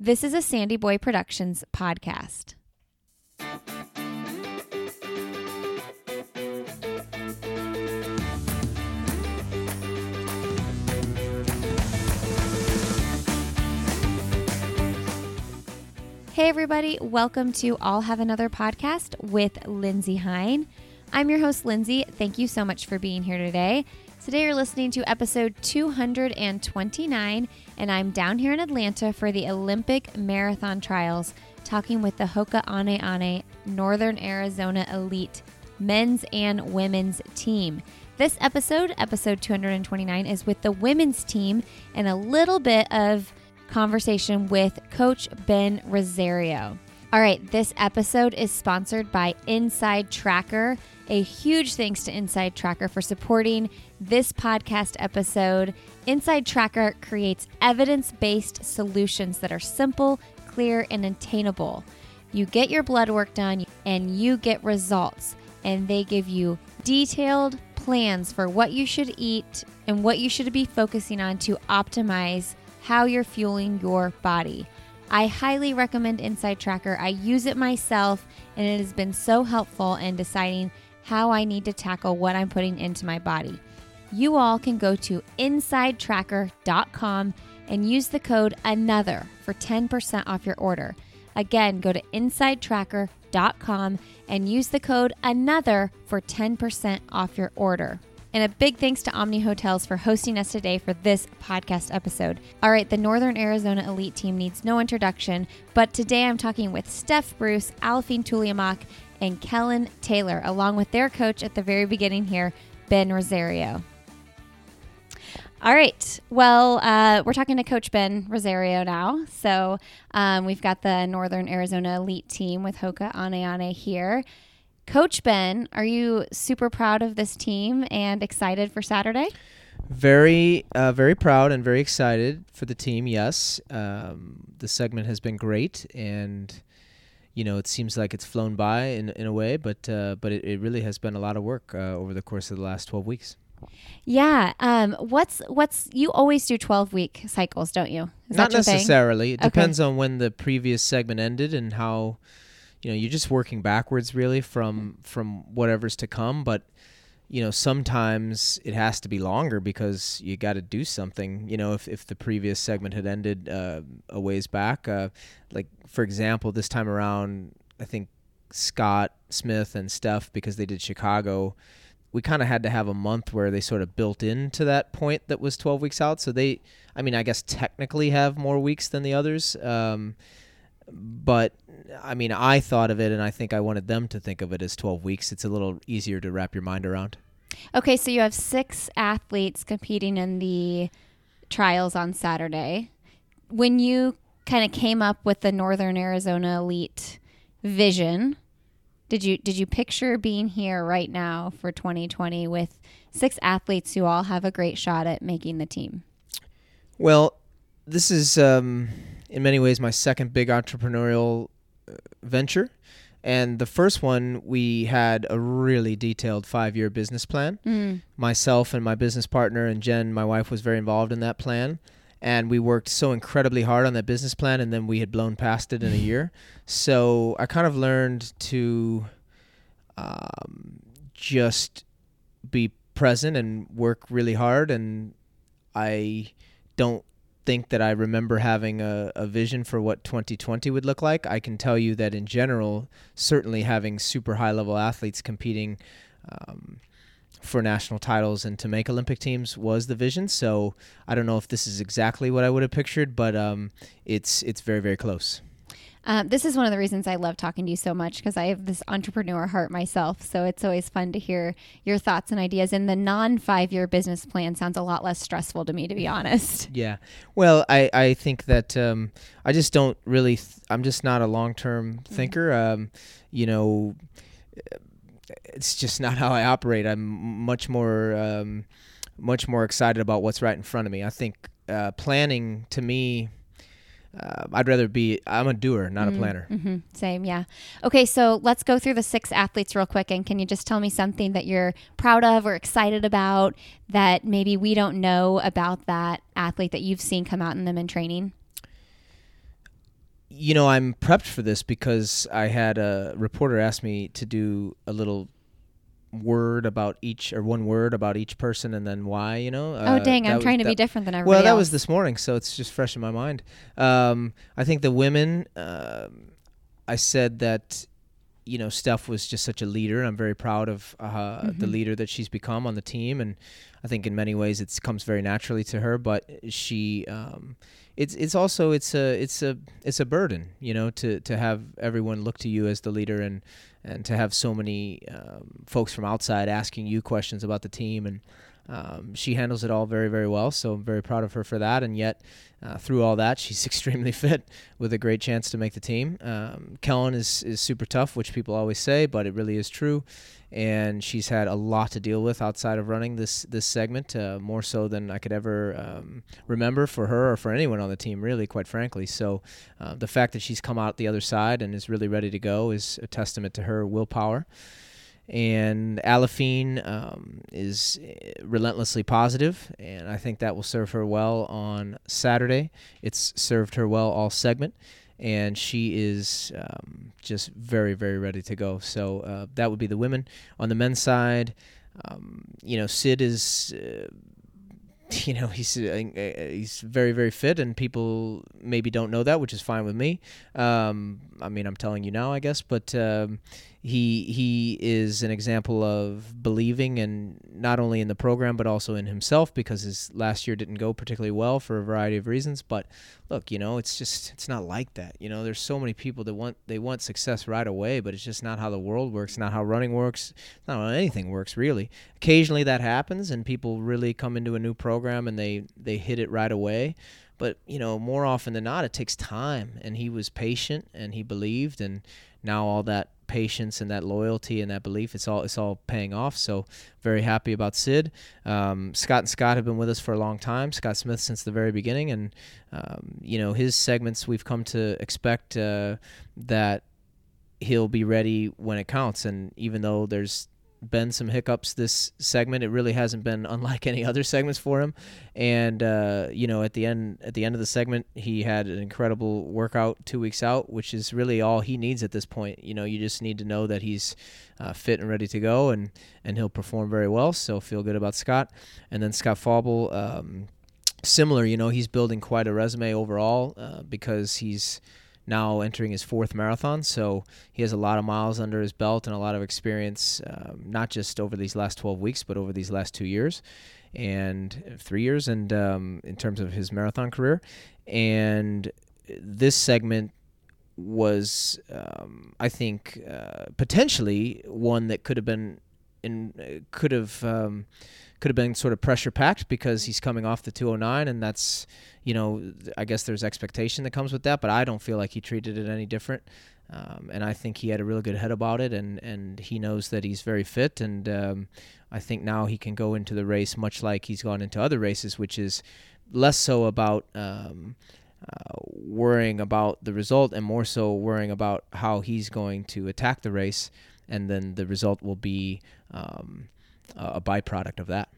This is a Sandy Boy Productions podcast. Hey, everybody, welcome to I'll Have Another podcast with Lindsey Hein. I'm your host, Lindsey. Thank you so much for being here today. Today, you're listening to episode 229, and I'm down here in Atlanta for the Olympic Marathon Trials, talking with the Hoka One Northern Arizona Elite men's and women's team. This episode, episode 229, is with the women's team and a little bit of conversation with Coach Ben Rosario. All right, this episode is sponsored by Inside Tracker. A huge thanks to Inside Tracker for supporting this podcast episode. Inside Tracker creates evidence based solutions that are simple, clear, and attainable. You get your blood work done and you get results, and they give you detailed plans for what you should eat and what you should be focusing on to optimize how you're fueling your body. I highly recommend Inside Tracker. I use it myself, and it has been so helpful in deciding how I need to tackle what I'm putting into my body. You all can go to insidetracker.com and use the code ANOTHER for 10% off your order. Again, go to insidetracker.com and use the code ANOTHER for 10% off your order. And a big thanks to Omni Hotels for hosting us today for this podcast episode. All right, the Northern Arizona Elite team needs no introduction, but today I'm talking with Steph Bruce, Aliphine Tuliamuk, and Kellen Taylor, along with their coach at the very beginning here, Ben Rosario. All right. Well, uh, we're talking to Coach Ben Rosario now. So um, we've got the Northern Arizona Elite team with Hoka One One here. Coach Ben, are you super proud of this team and excited for Saturday? Very, uh, very proud and very excited for the team. Yes, um, the segment has been great, and you know it seems like it's flown by in in a way, but uh, but it, it really has been a lot of work uh, over the course of the last twelve weeks. Yeah. Um, what's what's you always do twelve week cycles, don't you? Is Not necessarily. It Okay. depends on when the previous segment ended and how. You know, you're just working backwards really from from whatever's to come, but you know sometimes it has to be longer because you got to do something you know if, if the previous segment had ended uh, a ways back uh, like for example this time around i think scott smith and steph because they did chicago we kind of had to have a month where they sort of built into that point that was 12 weeks out so they i mean i guess technically have more weeks than the others um, but I mean, I thought of it, and I think I wanted them to think of it as 12 weeks. It's a little easier to wrap your mind around. Okay, so you have six athletes competing in the trials on Saturday. When you kind of came up with the Northern Arizona Elite vision, did you did you picture being here right now for 2020 with six athletes who all have a great shot at making the team? Well, this is um, in many ways my second big entrepreneurial uh, venture. And the first one, we had a really detailed five year business plan. Mm. Myself and my business partner, and Jen, my wife, was very involved in that plan. And we worked so incredibly hard on that business plan, and then we had blown past it in a year. So I kind of learned to um, just be present and work really hard. And I don't think that I remember having a, a vision for what 2020 would look like. I can tell you that in general, certainly having super high level athletes competing um, for national titles and to make Olympic teams was the vision. So I don't know if this is exactly what I would have pictured, but um, it's it's very very close. Uh, this is one of the reasons I love talking to you so much because I have this entrepreneur heart myself. So it's always fun to hear your thoughts and ideas. And the non five year business plan sounds a lot less stressful to me, to be honest. Yeah. Well, I, I think that um, I just don't really, th- I'm just not a long term thinker. Um, you know, it's just not how I operate. I'm much more, um, much more excited about what's right in front of me. I think uh, planning to me, uh, I'd rather be, I'm a doer, not a planner. hmm Same, yeah. Okay, so let's go through the six athletes real quick. And can you just tell me something that you're proud of or excited about that maybe we don't know about that athlete that you've seen come out in them in training? you know, I'm prepped for this because I had a reporter ask me to do a little word about each or one word about each person and then why you know oh dang i'm was- trying to be different than everybody well, that else. was this morning, so it's just fresh in my mind. Um, I think the women. Um, I said that, you know, Steph was just such a leader. and I'm very proud of uh, the Mhm. leader that she's become on the team, and I think in many ways it comes very naturally to her. But she, um, it's it's also it's a it's a it's a burden, you know, to to have everyone look to you as the leader and and to have so many um, folks from outside asking you questions about the team and um, she handles it all very very well so i'm very proud of her for that and yet uh, through all that she's extremely fit with a great chance to make the team. Um, kellen is, is super tough which people always say but it really is true and she's had a lot to deal with outside of running this this segment uh, more so than i could ever um, remember for her or for anyone on the team really quite frankly. So uh, the fact that she's come out the other side and is really ready to go is a testament to her willpower. And Aliphine um, is eh, relentlessly positive, and I think that will serve her well on Saturday. It's served her well all segment, and she is um, just very, very ready to go. So uh, that would be the women. On the men's side, um, you know, Sid is. Uh, you know he's uh, uh, he's very very fit and people maybe don't know that which is fine with me um, I mean I'm telling you now I guess but um, he he is an example of believing and not only in the program but also in himself because his last year didn't go particularly well for a variety of reasons. But look you know it's just it's not like that. You know there's so many people that want they want success right away but it's just not how the world works not how running works not how anything works really. Occasionally that happens and people really come into a new program and they they hit it right away. But you know more often than not it takes time. And he was patient and he believed and now all that patience and that loyalty and that belief it's all it's all paying off. So very happy about sid. Um, scott and scott have been with us for a long time. Scott smith since the very beginning. And um, you know his segments we've come to expect uh, that he'll be ready when it counts. And even though there's been some hiccups this segment. It really hasn't been unlike any other segments for him. And uh, you know, at the end at the end of the segment, he had an incredible workout two weeks out, which is really all he needs at this point. You know, you just need to know that he's uh, fit and ready to go, and and he'll perform very well. So feel good about Scott. And then Scott Fauble. Um, Similar, you know, he's building quite a resume overall uh, because he's now entering his fourth marathon. So he has a lot of miles under his belt and a lot of experience, um, not just over these last 12 weeks, but over these last two years and three years, and um, in terms of his marathon career. And this segment was, um, I think, uh, potentially one that could have been in could have um, could have been sort of pressure packed because he's coming off the 209 and that's you know I guess there's expectation that comes with that but I don't feel like he treated it any different. Um, and I think he had a really good head about it and and he knows that he's very fit and um, I think now he can go into the race much like he's gone into other races which is less so about um, uh, worrying about the result and more so worrying about how he's going to attack the race and then the result will be um, a byproduct of that.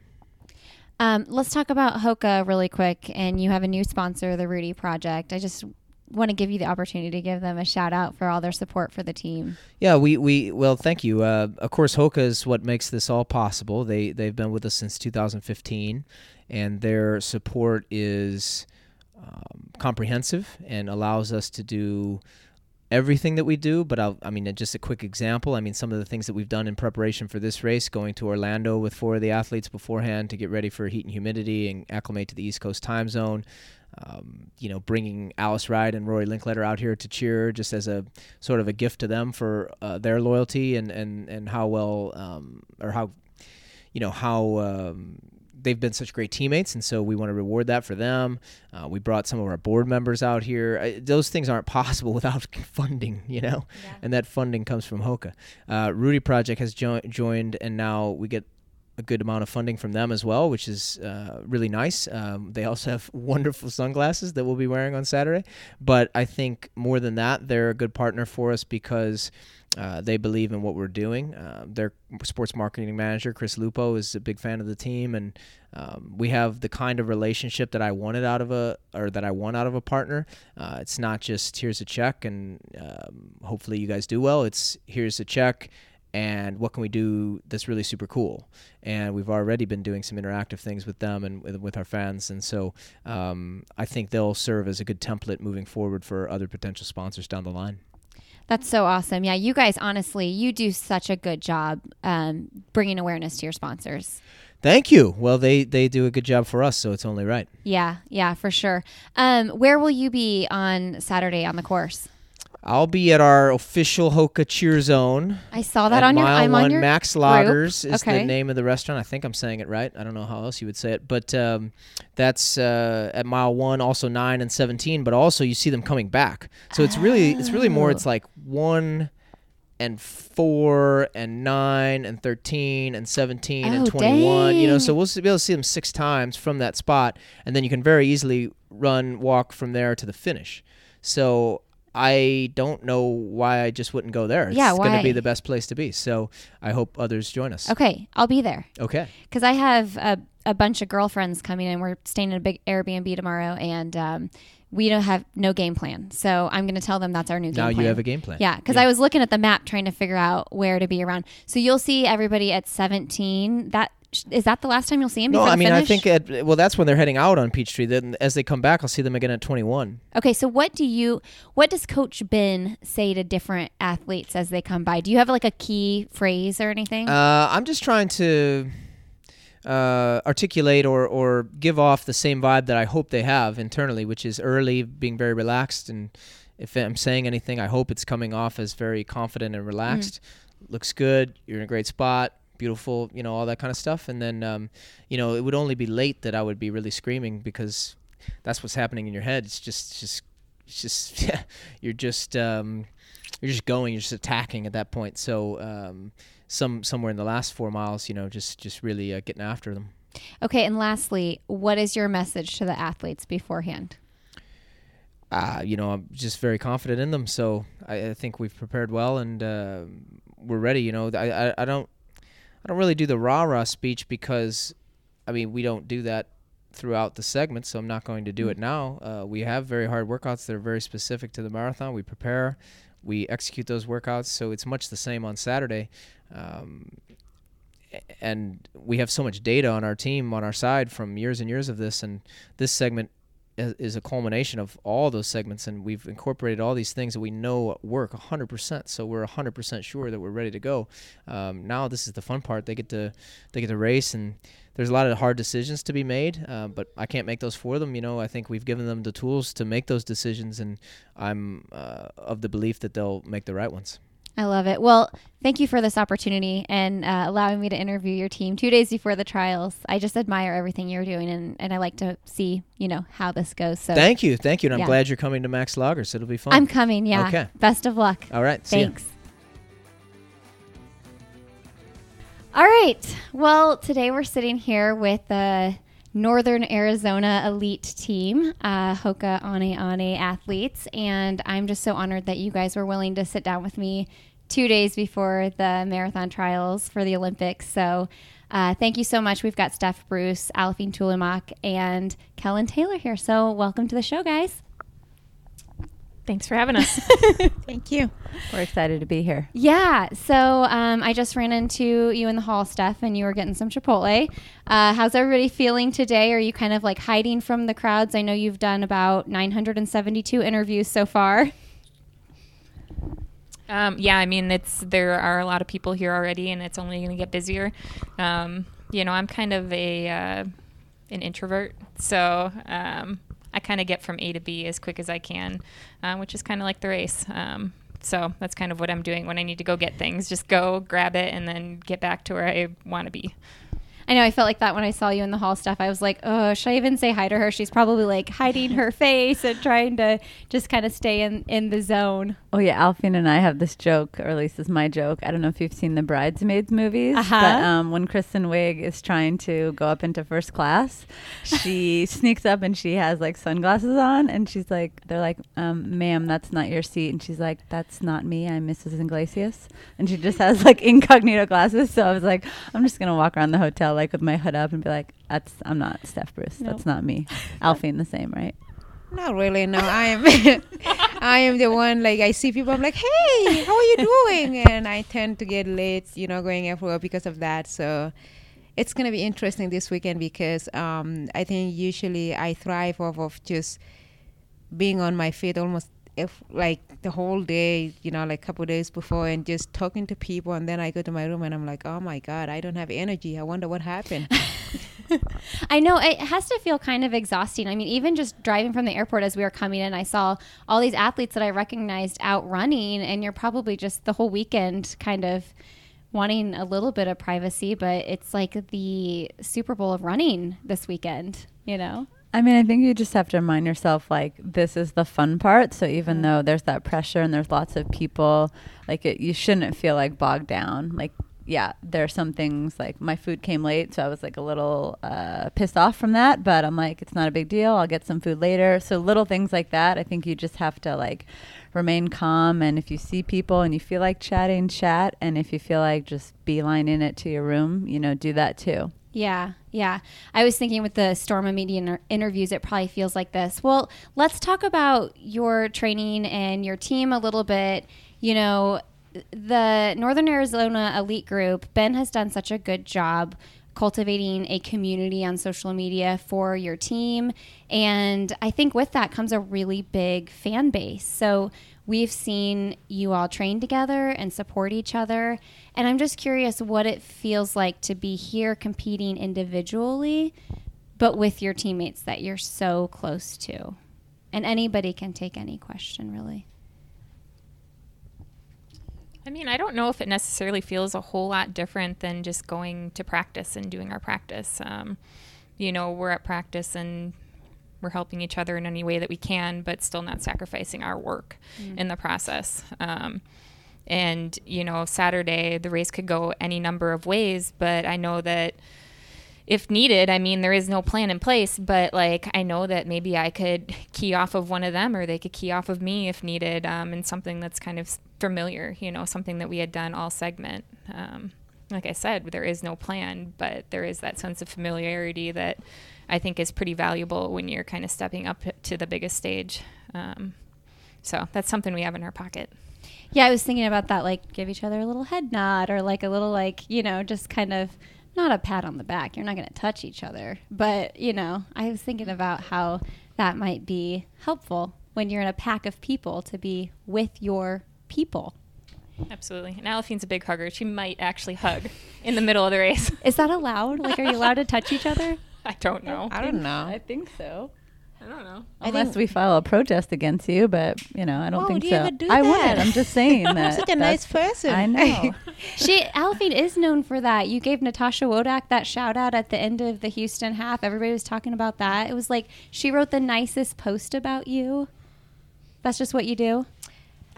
Um, let's talk about Hoka really quick. And you have a new sponsor, the Rudy Project. I just want to give you the opportunity to give them a shout out for all their support for the team. Yeah, we, we well, thank you. Uh, of course, Hoka is what makes this all possible. They they've been with us since 2015, and their support is um, comprehensive and allows us to do everything that we do, but I'll, I mean, just a quick example. I mean, some of the things that we've done in preparation for this race, going to Orlando with four of the athletes beforehand to get ready for heat and humidity and acclimate to the East Coast time zone. Um, you know, bringing Alice Wright and Rory Linkletter out here to cheer just as a sort of a gift to them for uh, their loyalty and, and, and how well um, or how, you know, how um, they've been such great teammates, and so we want to reward that for them. Uh, we brought some of our board members out here. I, those things aren't possible without funding, you know, Yeah. and that funding comes from Hoka. Uh, Rudy Project has jo- joined, and now we get a good amount of funding from them as well, which is uh, really nice. Um, they also have wonderful sunglasses that we'll be wearing on Saturday. But I think more than that, they're a good partner for us because Uh, they believe in what we're doing. Uh, their sports marketing manager, Chris Lupo, is a big fan of the team, and um, we have the kind of relationship that I wanted out of a, or that I want out of a partner. Uh, it's not just here's a check and um, hopefully you guys do well. It's here's a check and what can we do that's really super cool and we've already been doing some interactive things with them and with, with our fans and so um, i think they'll serve as a good template moving forward for other potential sponsors down the line that's so awesome yeah you guys honestly you do such a good job um, bringing awareness to your sponsors Thank you. Well, they they do a good job for us, so it's only right. Yeah, yeah, for sure. Um, where will you be on Saturday on the course? I'll be at our official Hoka Cheer Zone. I saw that on your. Mile I'm one on your. Max Lager's is Okay. the name of the restaurant. I think I'm saying it right. I don't know how else you would say it, but um, that's uh, at mile one, also nine and seventeen. But also you see them coming back, so it's really it's really more. Oh. It's like one and four and nine and thirteen and seventeen and Oh, twenty one. You know, so we'll be able to see them six times from that spot, and then you can very easily run walk from there to the finish. So. I don't know why I just wouldn't go there. It's Yeah, going to be the best place to be. So I hope others join us. Okay, I'll be there Okay. because I have a, a bunch of girlfriends coming in. We're staying in a big Airbnb tomorrow, and um, we don't have no game plan. So I'm going to tell them that's our new game Now plan. you have a game plan. Yeah, because I was looking at the map trying to figure out where to be around. So you'll see everybody at 17. That is that the last time you'll see him? No, I mean I think at well that's when they're heading out on Peachtree. Then as they come back, I'll see them again at 21. Okay, so what do you what does Coach Ben say to different athletes as they come by? Do you have like a key phrase or anything? Uh, I'm just trying to uh, articulate or or give off the same vibe that I hope they have internally, which is early, being very relaxed, and if I'm saying anything, I hope it's coming off as very confident and relaxed. Looks good. You're in a great spot. Beautiful, you know, all that kind of stuff. And then, um, you know, it would only be late that I would be really screaming because that's what's happening in your head. It's just, it's just, it's just, yeah, you're just, um, you're just going, you're just attacking at that point. So, um, some somewhere in the last four miles, you know, just just really uh, getting after them. okay, and lastly, what is your message to the athletes beforehand? Uh, you know, I'm just very confident in them. So I, I think we've prepared well and uh, we're ready. You know, I, I I don't I don't really do the rah rah speech because, I mean, we don't do that throughout the segment, so I'm not going to do it now. Uh, we have very hard workouts that are very specific to the marathon. We prepare, we execute those workouts, so it's much the same on Saturday. Um, and we have so much data on our team on our side from years and years of this, and this segment is, a culmination of all those segments, and we've incorporated all these things that we know work 100%. So we're 100% sure that we're ready to go. Um, now this is the fun part. They get to they get to race, and there's a lot of hard decisions to be made, uh, but I can't make those for them. You know, I think we've given them the tools to make those decisions, and I'm uh, of the belief that they'll make the right ones. I love it. Well, thank you for this opportunity and uh, allowing me to interview your team two days before the trials. I just admire everything you're doing, and, and I like to see, you know, how this goes. So Thank you, thank you, and I'm glad you're coming to Max Lager's. It'll be fun. I'm coming. Yeah. Okay. Best of luck. All right. Thanks. All right. Well, today we're sitting here with the Northern Arizona elite team, uh, Hoka One One athletes, and I'm just so honored that you guys were willing to sit down with me two days before the marathon trials for the Olympics. So. Uh, thank you so much. We've got Steph Bruce, Aliphine Tuliamuk, and Kellen Taylor here. So, welcome to the show, guys. Thanks for having us. Thank you. We're excited to be here. Yeah. So um, I just ran into you in the hall, Steph, and you were getting some Chipotle. Uh, how's everybody feeling today? Are you kind of like hiding from the crowds? I know you've done about 972 interviews so far. um, yeah, I mean, it's there are a lot of people here already, and it's only going to get busier. Um, you know, I'm kind of a uh, an introvert, so um, I kind of get from A to B as quick as I can, uh, which is kind of like the race. Um, so that's kind of what I'm doing when I need to go get things. Just go grab it and then get back to where I want to be. I know I felt like that when I saw you in the hall stuff. I was like, oh, should I even say hi to her? She's probably like hiding her face and trying to just kind of stay in, in the zone. Oh yeah, Aliphine and I have this joke, or at least it's my joke. I don't know if you've seen the Bridesmaids movies, Uh-huh. but um, when Kristen Wiig is trying to go up into first class, she sneaks up and she has like sunglasses on, and she's like, "They're like, um, ma'am, that's not your seat," and she's like, "That's not me. I'm Mrs. Iglesias," and she just has like incognito glasses. So I was like, I'm just gonna walk around the hotel like with my hood up and be like, "That's I'm not Steph Bruce. No. That's not me." Aliphine the same, right? Not really. No, I am. I am the one. Like I see people, I'm like, "Hey, how are you doing?" And I tend to get late, you know, going everywhere because of that. So it's gonna be interesting this weekend because um, I think usually I thrive off of just being on my feet almost if like the whole day, you know, like a couple days before, and just talking to people, and then I go to my room and I'm like, "Oh my god, I don't have energy. I wonder what happened." I know it has to feel kind of exhausting. I mean, even just driving from the airport as we were coming in, I saw all these athletes that I recognized out running, and you're probably just the whole weekend kind of wanting a little bit of privacy, but it's like the Super Bowl of running this weekend, you know? I mean, I think you just have to remind yourself like this is the fun part. So even though there's that pressure and there's lots of people, like it, you shouldn't feel like bogged down. Like yeah, there are some things like my food came late, so I was like a little uh, pissed off from that. But I'm like, it's not a big deal. I'll get some food later. So little things like that. I think you just have to like remain calm. And if you see people and you feel like chatting, chat. And if you feel like just beeline in it to your room, you know, do that too. Yeah, yeah. I was thinking with the Storm of Media inter- interviews, it probably feels like this. Well, let's talk about your training and your team a little bit. You know, the Northern Arizona Elite Group, Ben has done such a good job cultivating a community on social media for your team. And I think with that comes a really big fan base. So we've seen you all train together and support each other. And I'm just curious what it feels like to be here competing individually, but with your teammates that you're so close to. And anybody can take any question, really. I mean, I don't know if it necessarily feels a whole lot different than just going to practice and doing our practice. Um, you know, we're at practice and we're helping each other in any way that we can, but still not sacrificing our work in the process. Um, and, you know, Saturday, the race could go any number of ways, but I know that if needed, I mean, there is no plan in place, but like I know that maybe I could key off of one of them or they could key off of me if needed, um, and something that's kind of familiar, you know, something that we had done all segment. Um, like I said, there is no plan, but there is that sense of familiarity that I think is pretty valuable when you're kind of stepping up to the biggest stage. Um, so that's something we have in our pocket. Yeah, I was thinking about that, like give each other a little head nod or like a little, like, you know, just kind of not a pat on the back. You're not going to touch each other. But, you know, I was thinking about how that might be helpful when you're in a pack of people to be with your people. Absolutely. And Aliphine's a big hugger. She might actually hug in the middle of the race. Is that allowed? Like, are you allowed to touch each other? I don't know. I don't know. I think so. I don't know. Unless think- we file a protest against you, but you know, I don't Why think would you so. do I that? wouldn't. I'm just saying that. I'm such a nice that's- person. I know. She, Aliphine is known for that. You gave Natasha Wodak that shout out at the end of the Houston half. Everybody was talking about that. It was like she wrote the nicest post about you. That's just what you do.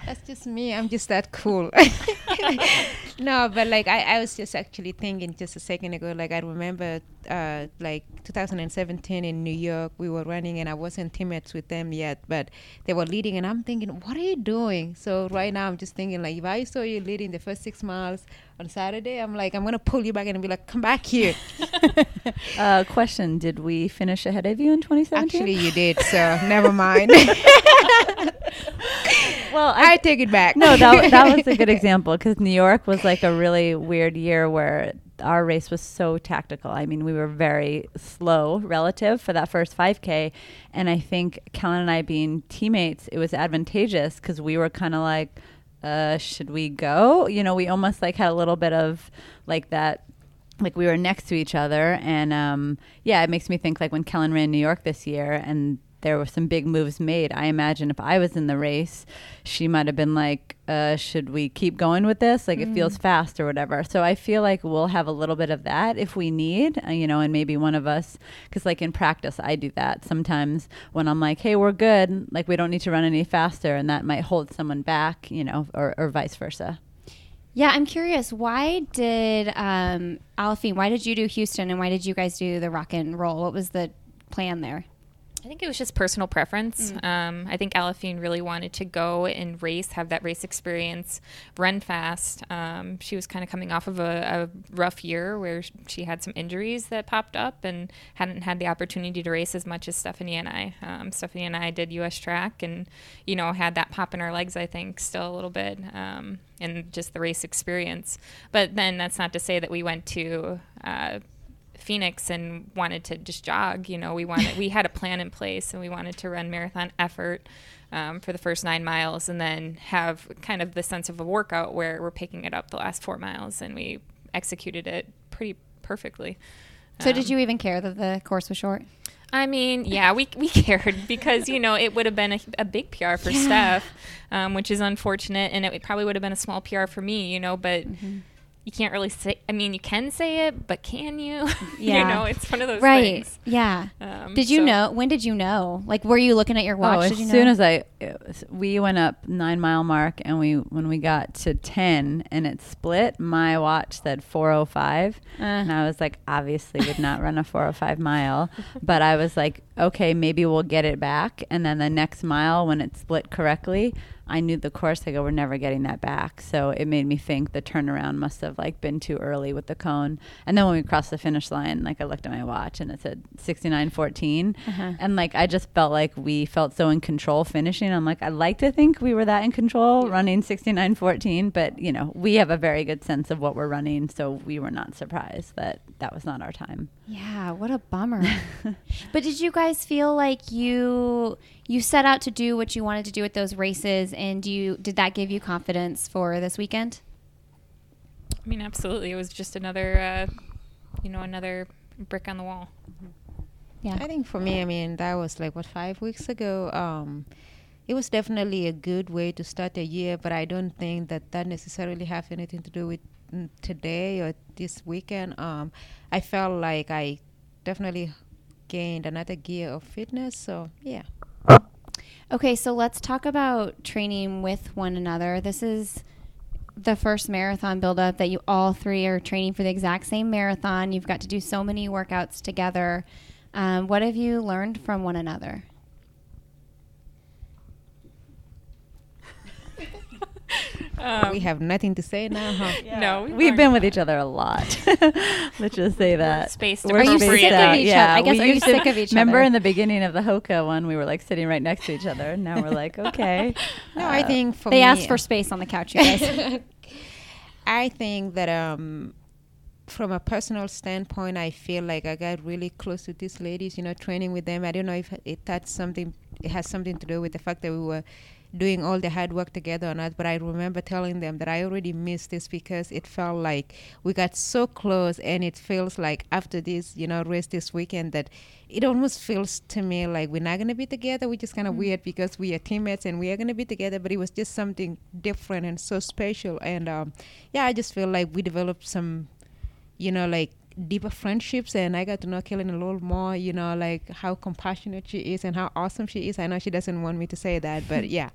That's just me. I'm just that cool. no, but like I, I was just actually thinking just a second ago. Like I remember, uh, like 2017 in New York, we were running, and I wasn't teammates with them yet, but they were leading, and I'm thinking, what are you doing? So right now, I'm just thinking, like if I saw you leading the first six miles on Saturday, I'm like, I'm gonna pull you back and be like, come back here. Uh, question: Did we finish ahead of you in 2017? actually, you did. So never mind. well, I take it back. no, that that was a good example because New York was like a really weird year where our race was so tactical. I mean, we were very slow relative for that first 5K, and I think Kellen and I being teammates, it was advantageous because we were kind of like, uh, should we go? You know, we almost like had a little bit of like that like we were next to each other and um, yeah it makes me think like when kellen ran new york this year and there were some big moves made. I imagine if I was in the race, she might have been like, uh, should we keep going with this? Like it feels fast or whatever. So I feel like we'll have a little bit of that if we need, uh, you know, and maybe one of us, because like in practice, I do that sometimes when I'm like, hey, we're good, like we don't need to run any faster, and that might hold someone back, you know, or, or vice versa. Yeah, I'm curious. Why did um, Aliphine? Why did you do Houston, and why did you guys do the rock and roll? What was the plan there? I think it was just personal preference. Um, I think Aliphine really wanted to go and race, have that race experience, run fast. Um, she was kind of coming off of a, a rough year where she had some injuries that popped up and hadn't had the opportunity to race as much as Stephanie and I. Um, Stephanie and I did U.S. track and, you know, had that pop in our legs, I think, still a little bit. Um, and just the race experience. But then that's not to say that we went to uh, Phoenix and wanted to just jog. You know, we wanted we had a plan in place and we wanted to run marathon effort um, for the first nine miles and then have kind of the sense of a workout where we're picking it up the last four miles and we executed it pretty perfectly. So, Um, did you even care that the course was short? I mean, yeah, we, we cared because, you know, it would have been a, a big PR for Yeah. Steph, um, which is unfortunate. And it probably would have been a small PR for me, you know, but you can't really say, I mean, you can say it, but can you? Yeah. you know, it's one of those things, Right. things. Yeah. Um, Did you so- know? When did you know? Like, were you looking at your watch? Oh, as did you know? soon as I, was- we went up nine mile mark, and we when we got to ten and it split, my watch said four oh five, Uh. and I was like, obviously would not run a four oh five mile, but I was like, okay, maybe we'll get it back, and then the next mile when it split correctly. I knew the course. I go, we're never getting that back. So it made me think the turnaround must have like been too early with the cone. And then when we crossed the finish line, like I looked at my watch and it said 69.14. Uh-huh. And like I just felt like we felt so in control finishing. I'm like, I'd like to think we were that in control running 69.14, but you know, we have a very good sense of what we're running. So we were not surprised that that was not our time. Yeah, what a bummer. but did you guys feel like you you set out to do what you wanted to do at those races and do you did that give you confidence for this weekend? I mean, absolutely. It was just another, uh, you know, another brick on the wall. Yeah. I think for me, I mean, that was like what five weeks ago. Um, it was definitely a good way to start a year, but I don't think that that necessarily have anything to do with today or this weekend. Um, I felt like I definitely gained another gear of fitness. So yeah. Okay, so let's talk about training with one another. This is the first marathon buildup that you all three are training for the exact same marathon. You've got to do so many workouts together. Um, what have you learned from one another? Um, we have nothing to say now, huh? No, we We've been with each other a lot. Let's just say that. spaced We're Are you appropriately. sick of each yeah, other? I guess we are you used sick of each Remember other? Remember in the beginning of the Hoka one, we were like sitting right next to each other. and Now we're like, okay. No, I Uh, think for they me, asked for space on the couch, you guys. I think that um, from a personal standpoint, I feel like I got really close to these ladies. You know, training with them. I don't know if it that's something. It has something to do with the fact that we were doing all the hard work together or not. But I remember telling them that I already missed this because it felt like we got so close, and it feels like after this, you know, race this weekend that it almost feels to me like we're not going to be together, which is kind of weird because we are teammates and we are going to be together, but it was just something different and so special. And um, yeah, I just feel like we developed some, you know, like deeper friendships and I got to know Kellen a little more, you know, like how compassionate she is and how awesome she is. I know she doesn't want me to say that, but yeah.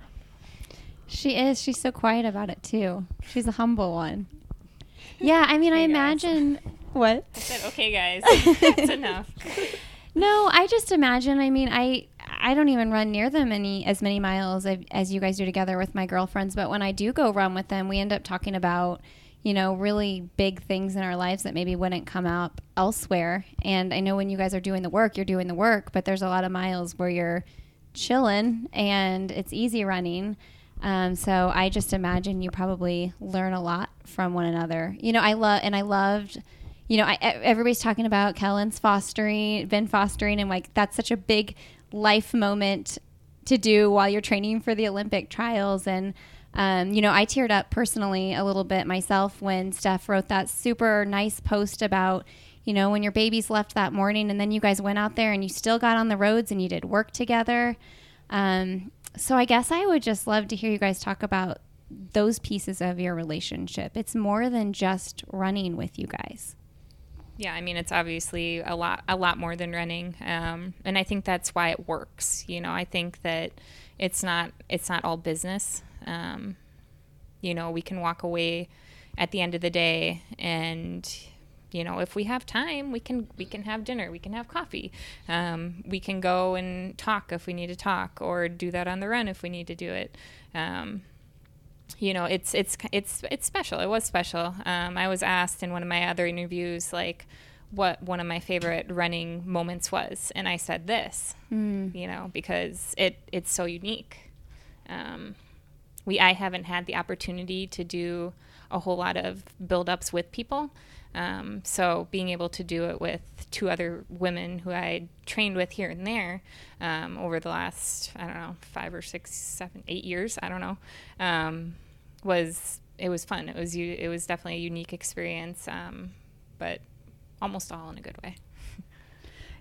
She is. She's so quiet about it too. She's a humble one. Yeah, I mean, I guys. imagine what. I said, okay, guys, that's enough. No, I just imagine. I mean, I I don't even run near them any as many miles as, as you guys do together with my girlfriends. But when I do go run with them, we end up talking about you know really big things in our lives that maybe wouldn't come up elsewhere. And I know when you guys are doing the work, you're doing the work, but there's a lot of miles where you're chilling and it's easy running. Um, so I just imagine you probably learn a lot from one another. You know, I love and I loved. You know, I, everybody's talking about Kellen's fostering, been fostering, and like that's such a big life moment to do while you're training for the Olympic trials. And um, you know, I teared up personally a little bit myself when Steph wrote that super nice post about you know, when your babies left that morning and then you guys went out there and you still got on the roads and you did work together. Um, so I guess I would just love to hear you guys talk about those pieces of your relationship. It's more than just running with you guys. Yeah, I mean it's obviously a lot a lot more than running, um, and I think that's why it works. You know, I think that it's not it's not all business. Um, you know, we can walk away at the end of the day and you know if we have time we can we can have dinner we can have coffee. Um, we can go and talk if we need to talk or do that on the run if we need to do it. Um, you know it's it's it's it's special. It was special. Um, i was asked in one of my other interviews like what one of my favorite running moments was and i said this Mm. you know because it it's so unique. Um, we i haven't had the opportunity to do a whole lot of build-ups with people um, so being able to do it with two other women who I trained with here and there um, over the last I don't know five or six, seven, eight years I don't know um, was it was fun. It was it was definitely a unique experience, um, but almost all in a good way.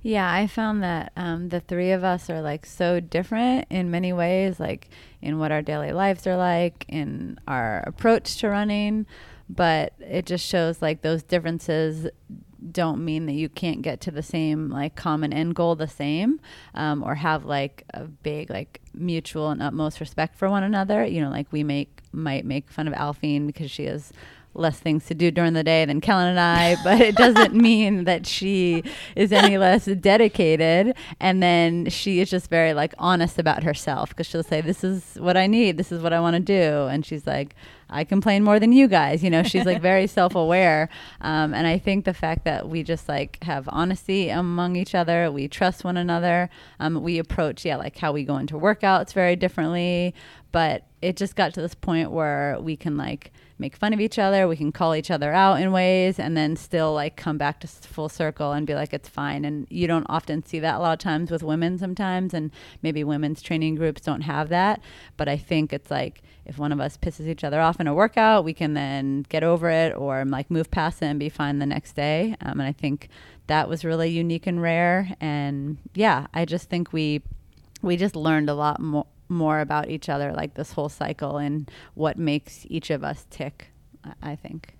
Yeah, I found that um, the three of us are like so different in many ways, like in what our daily lives are like, in our approach to running. But it just shows like those differences don't mean that you can't get to the same like common end goal the same um, or have like a big like mutual and utmost respect for one another you know like we make might make fun of aliphine because she has less things to do during the day than Kellen and I, but it doesn't mean that she is any less dedicated. And then she is just very like honest about herself because she'll say, This is what I need. This is what I want to do. And she's like, I complain more than you guys. You know, she's like very self aware. Um, and I think the fact that we just like have honesty among each other, we trust one another, um, we approach, yeah, like how we go into workouts very differently. But it just got to this point where we can like, make fun of each other. We can call each other out in ways and then still like come back to full circle and be like, it's fine. And you don't often see that a lot of times with women sometimes. And maybe women's training groups don't have that. But I think it's like if one of us pisses each other off in a workout, we can then get over it or like move past it and be fine the next day. Um, and I think that was really unique and rare. And yeah, I just think we we just learned a lot more more about each other like this whole cycle and what makes each of us tick I- i think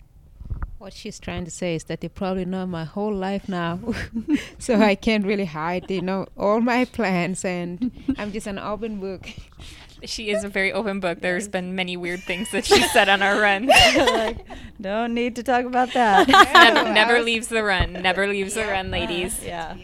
What she's trying to say is that they probably know my whole life now, so I can't really hide. They know all my plans, and I'm just an open book. She is a very open book. There's been many weird things that she said on our run. like, don't need to talk about that never, never leaves the run. Never leaves the run, ladies. yeah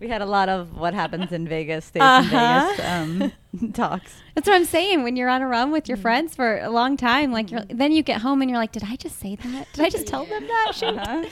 we had a lot of what happens in vegas stays Uh-huh. in vegas um, talks That's what I'm saying. When you're on a run with your friends for a long time, like you're, then you get home and you're like, "Did I just say that? Did I just tell them that?" Shoot. Uh-huh.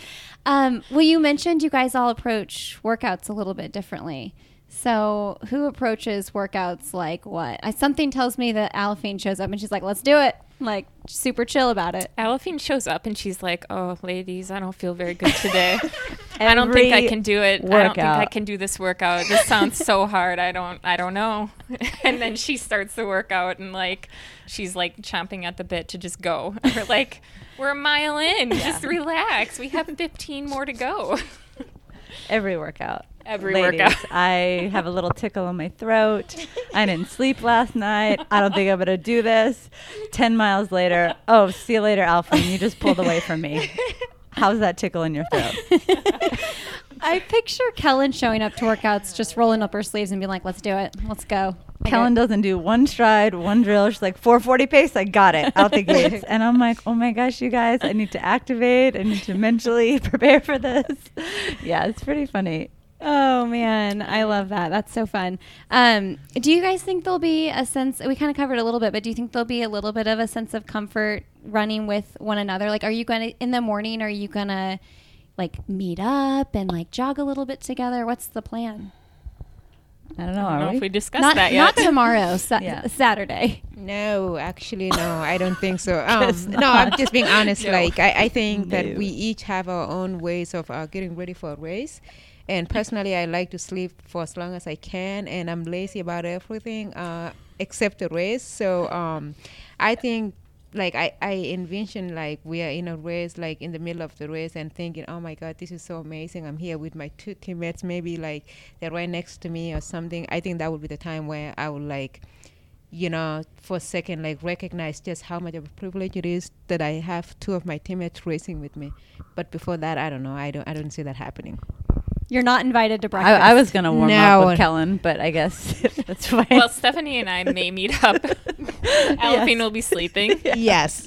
Um, well, you mentioned you guys all approach workouts a little bit differently. So, who approaches workouts like what? I, something tells me that Aliphine shows up and she's like, "Let's do it!" Like super chill about it. Aliphine shows up and she's like, "Oh, ladies, I don't feel very good today. I don't think I can do it. I don't think I can do this workout. This sounds so hard. I don't. I don't know." and then she starts the workout and like, she's like chomping at the bit to just go. We're like, "We're a mile in. Just relax. We have 15 more to go." every workout Every Ladies, workout. I have a little tickle in my throat. I didn't sleep last night. I don't think I'm going to do this. 10 miles later, oh, see you later, Alfred. You just pulled away from me. How's that tickle in your throat? I picture Kellen showing up to workouts, just rolling up her sleeves and being like, "Let's do it. Let's go." I Kellen get- doesn't do one stride, one drill. She's like 440 pace. I got it out the gates. And I'm like, oh my gosh, you guys, I need to activate. I need to mentally prepare for this. Yeah, it's pretty funny. Oh man, I love that. That's so fun. Um, do you guys think there'll be a sense? We kind of covered a little bit, but do you think there'll be a little bit of a sense of comfort running with one another? Like, are you gonna in the morning? Are you gonna like meet up and like jog a little bit together? What's the plan? I don't know. I don't know we? if we discussed not that not tomorrow, sa- Yeah. Saturday. No, actually, no, I don't think so. Um, no, I'm just being honest. No. Like, I, I think that we each have our own ways of uh, getting ready for a race. And personally, I like to sleep for as long as I can, and I'm lazy about everything uh, except the race. So um, I think like I, I envision like we are in a race like in the middle of the race and thinking oh my god this is so amazing. I'm here with my two teammates maybe like they're right next to me or something. I think that would be the time where i would like you know for a second like recognize just how much of a privilege it is that i have two of my teammates racing with me. But before that i don't know. I don't i don't see that happening You're not invited to breakfast. I, I was gonna warm No. up with Kellen, but I guess that's fine. Well, Stephanie and I may meet up. Aliphine will be sleeping. yes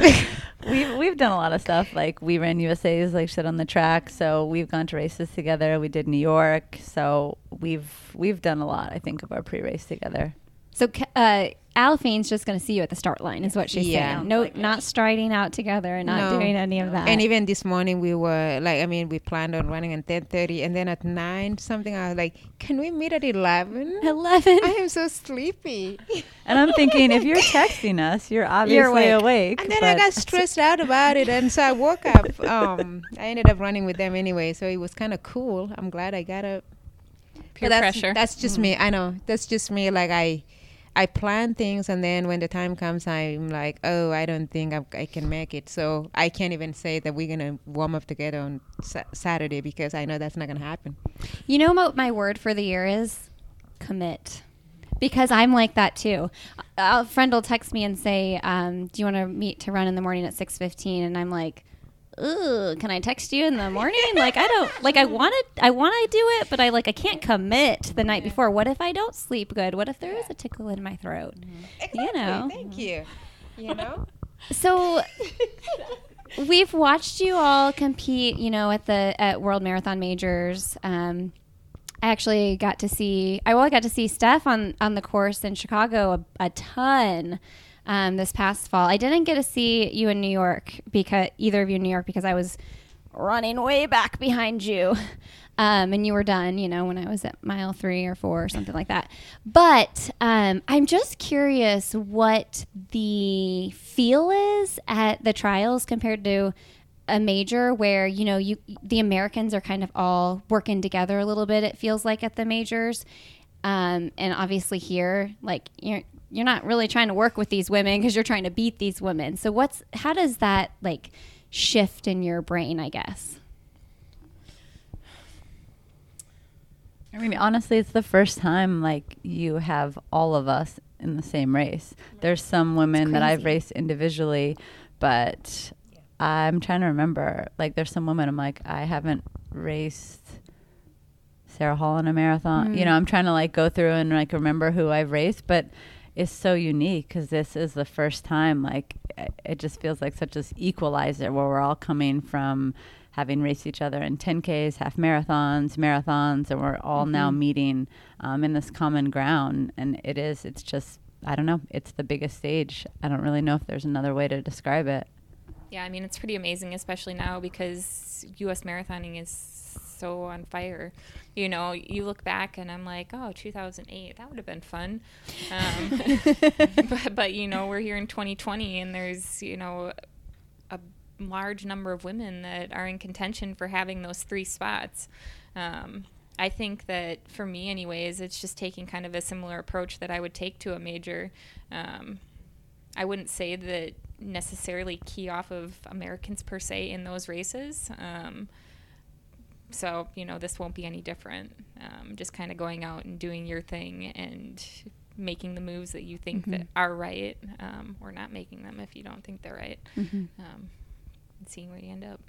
we've we've done a lot of stuff. Like we ran USA's, like shit on the track. So we've gone to races together. We did New York. So we've we've done a lot. I think of our pre-race together. So uh, Aliphine's just going to see you at the start line, is what she's Yeah. saying. No, not striding out together and not No. doing any of that. and even this morning we were like i mean we planned on running at 10.30 and then at 9 something i was like can we meet at 11 Eleven. i am so sleepy And I'm thinking, if you're texting us, you're obviously you're awake. awake. and then i got stressed out about it and so i woke up um i ended up running with them anyway so it was kind of cool i'm glad i got up Peer But that's, pressure. that's just me i know that's just me like i I plan things and then when the time comes, I'm like, oh, I don't think I, I can make it. So I can't even say that we're to warm up together on sa- Saturday because I know that's not to happen. You know what my word for the year is? Commit. Because I'm like that too. A friend will text me and say, um, "Do you want to meet to run in the morning at 6:15?" And I'm like, "Ugh, can I text you in the morning? like I don't like I want to I want to do it, but I like I can't commit the night before. What if I don't sleep good? What if there is a tickle in my throat? You know. Thank you. You know? So we've watched you all compete, you know, at the at World Marathon Majors. Um, I actually got to see. I well, I got to see Steph on on the course in Chicago a, a ton um, this past fall. I didn't get to see you in New York because either of you in New York because I was running way back behind you. Um, and you were done, you know, when I was at mile three or four or something like that. But um, I'm just curious what the feel is at the trials compared to a major where you know you the Americans are kind of all working together a little bit. It feels like at the majors, um, and obviously here, like you're you're not really trying to work with these women because you're trying to beat these women. So what's how does that like shift in your brain? I guess. I mean, honestly, it's the first time like you have all of us in the same race. There's some women that I've raced individually, but I'm trying to remember. Like, there's some women I'm like, I haven't raced Sarah Hall in a marathon. You hmm. know, I'm trying to like go through and like remember who I've raced, but it's so unique because this is the first time. Like, it- just feels like such an equalizer where we're all coming from having raced each other in 10Ks, half marathons, marathons, and we're all now meeting um, in this common ground. And it is, it's just, I don't know, it's the biggest stage. I don't really know if there's another way to describe it. Yeah, I mean it's pretty amazing, especially now because U.S. marathoning is so on fire. You know, you look back and I'm like, oh, 2008, that would have been fun. Um, but, but you know, we're here in 2020, and there's you know a large number of women that are in contention for having those three spots. Um, I think that for me, anyways, it's just taking kind of a similar approach that I would take to a major. Um, I wouldn't say that necessarily key off of Americans per se in those races. Um, so, you know, this won't be any different. Um, just kind of going out and doing your thing and making the moves that you think that are right um, or not making them if you don't think they're right. Um, and seeing where you end up.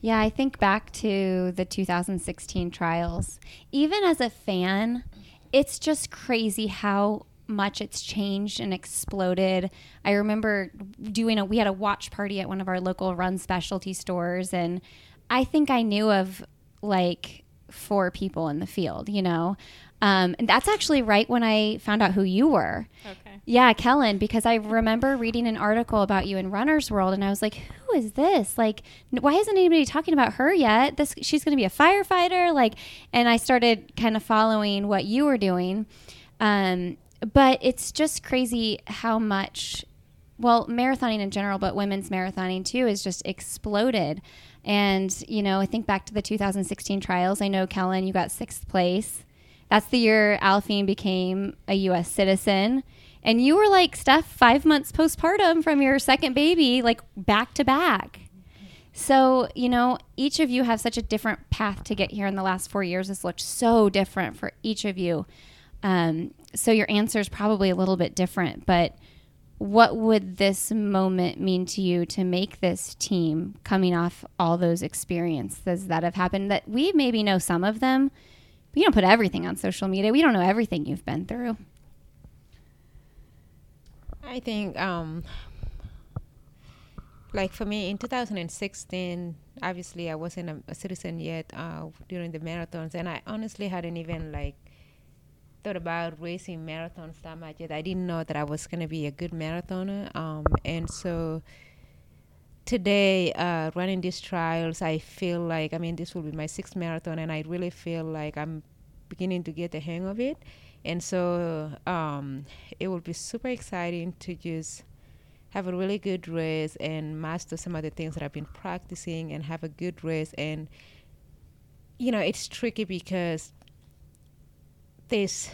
Yeah, I think back to the 2016 trials. Even as a fan, it's just crazy how much it's changed and exploded. I remember doing a we had a watch party at one of our local run specialty stores and I think I knew of like four people in the field, you know. Um, and that's actually right when I found out who you were. Okay. Yeah, Kellen, because I remember reading an article about you in Runner's World, and I was like, "Who is this? Like, n- why isn't anybody talking about her yet? This she's going to be a firefighter." Like, and I started kind of following what you were doing, um, but it's just crazy how much, well, marathoning in general, but women's marathoning too, is just exploded. And you know, I think back to the 2016 trials. I know Kellen, you got sixth place. That's the year Aliphine became a U.S. citizen. And you were like, Steph, five months postpartum from your second baby, like back to back. So, you know, each of you have such a different path to get here in the last four years. This looked so different for each of you. Um, so, your answer is probably a little bit different, but what would this moment mean to you to make this team coming off all those experiences that have happened that we maybe know some of them? But you don't put everything on social media. We don't know everything you've been through. I think, um, like for me in 2016, obviously I wasn't a, a citizen yet uh, during the marathons, and I honestly hadn't even like thought about racing marathons that much yet. I didn't know that I was gonna be a good marathoner, um, and so today uh, running these trials, I feel like I mean this will be my sixth marathon, and I really feel like I'm beginning to get the hang of it and so um, it will be super exciting to just have a really good race and master some of the things that I've been practicing and have a good race. And, you know, it's tricky because there's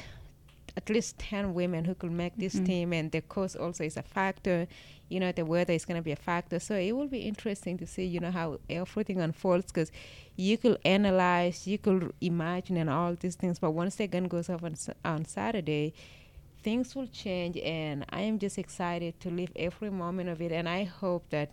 at least 10 women who could make this Mhm. team, and the cost also is a factor. You know, the weather is going to be a factor. So it will be interesting to see, you know, how everything unfolds because you could analyze, you could imagine, and all these things. But once the gun goes off on, on Saturday, things will change. And I am just excited to live every moment of it. And I hope that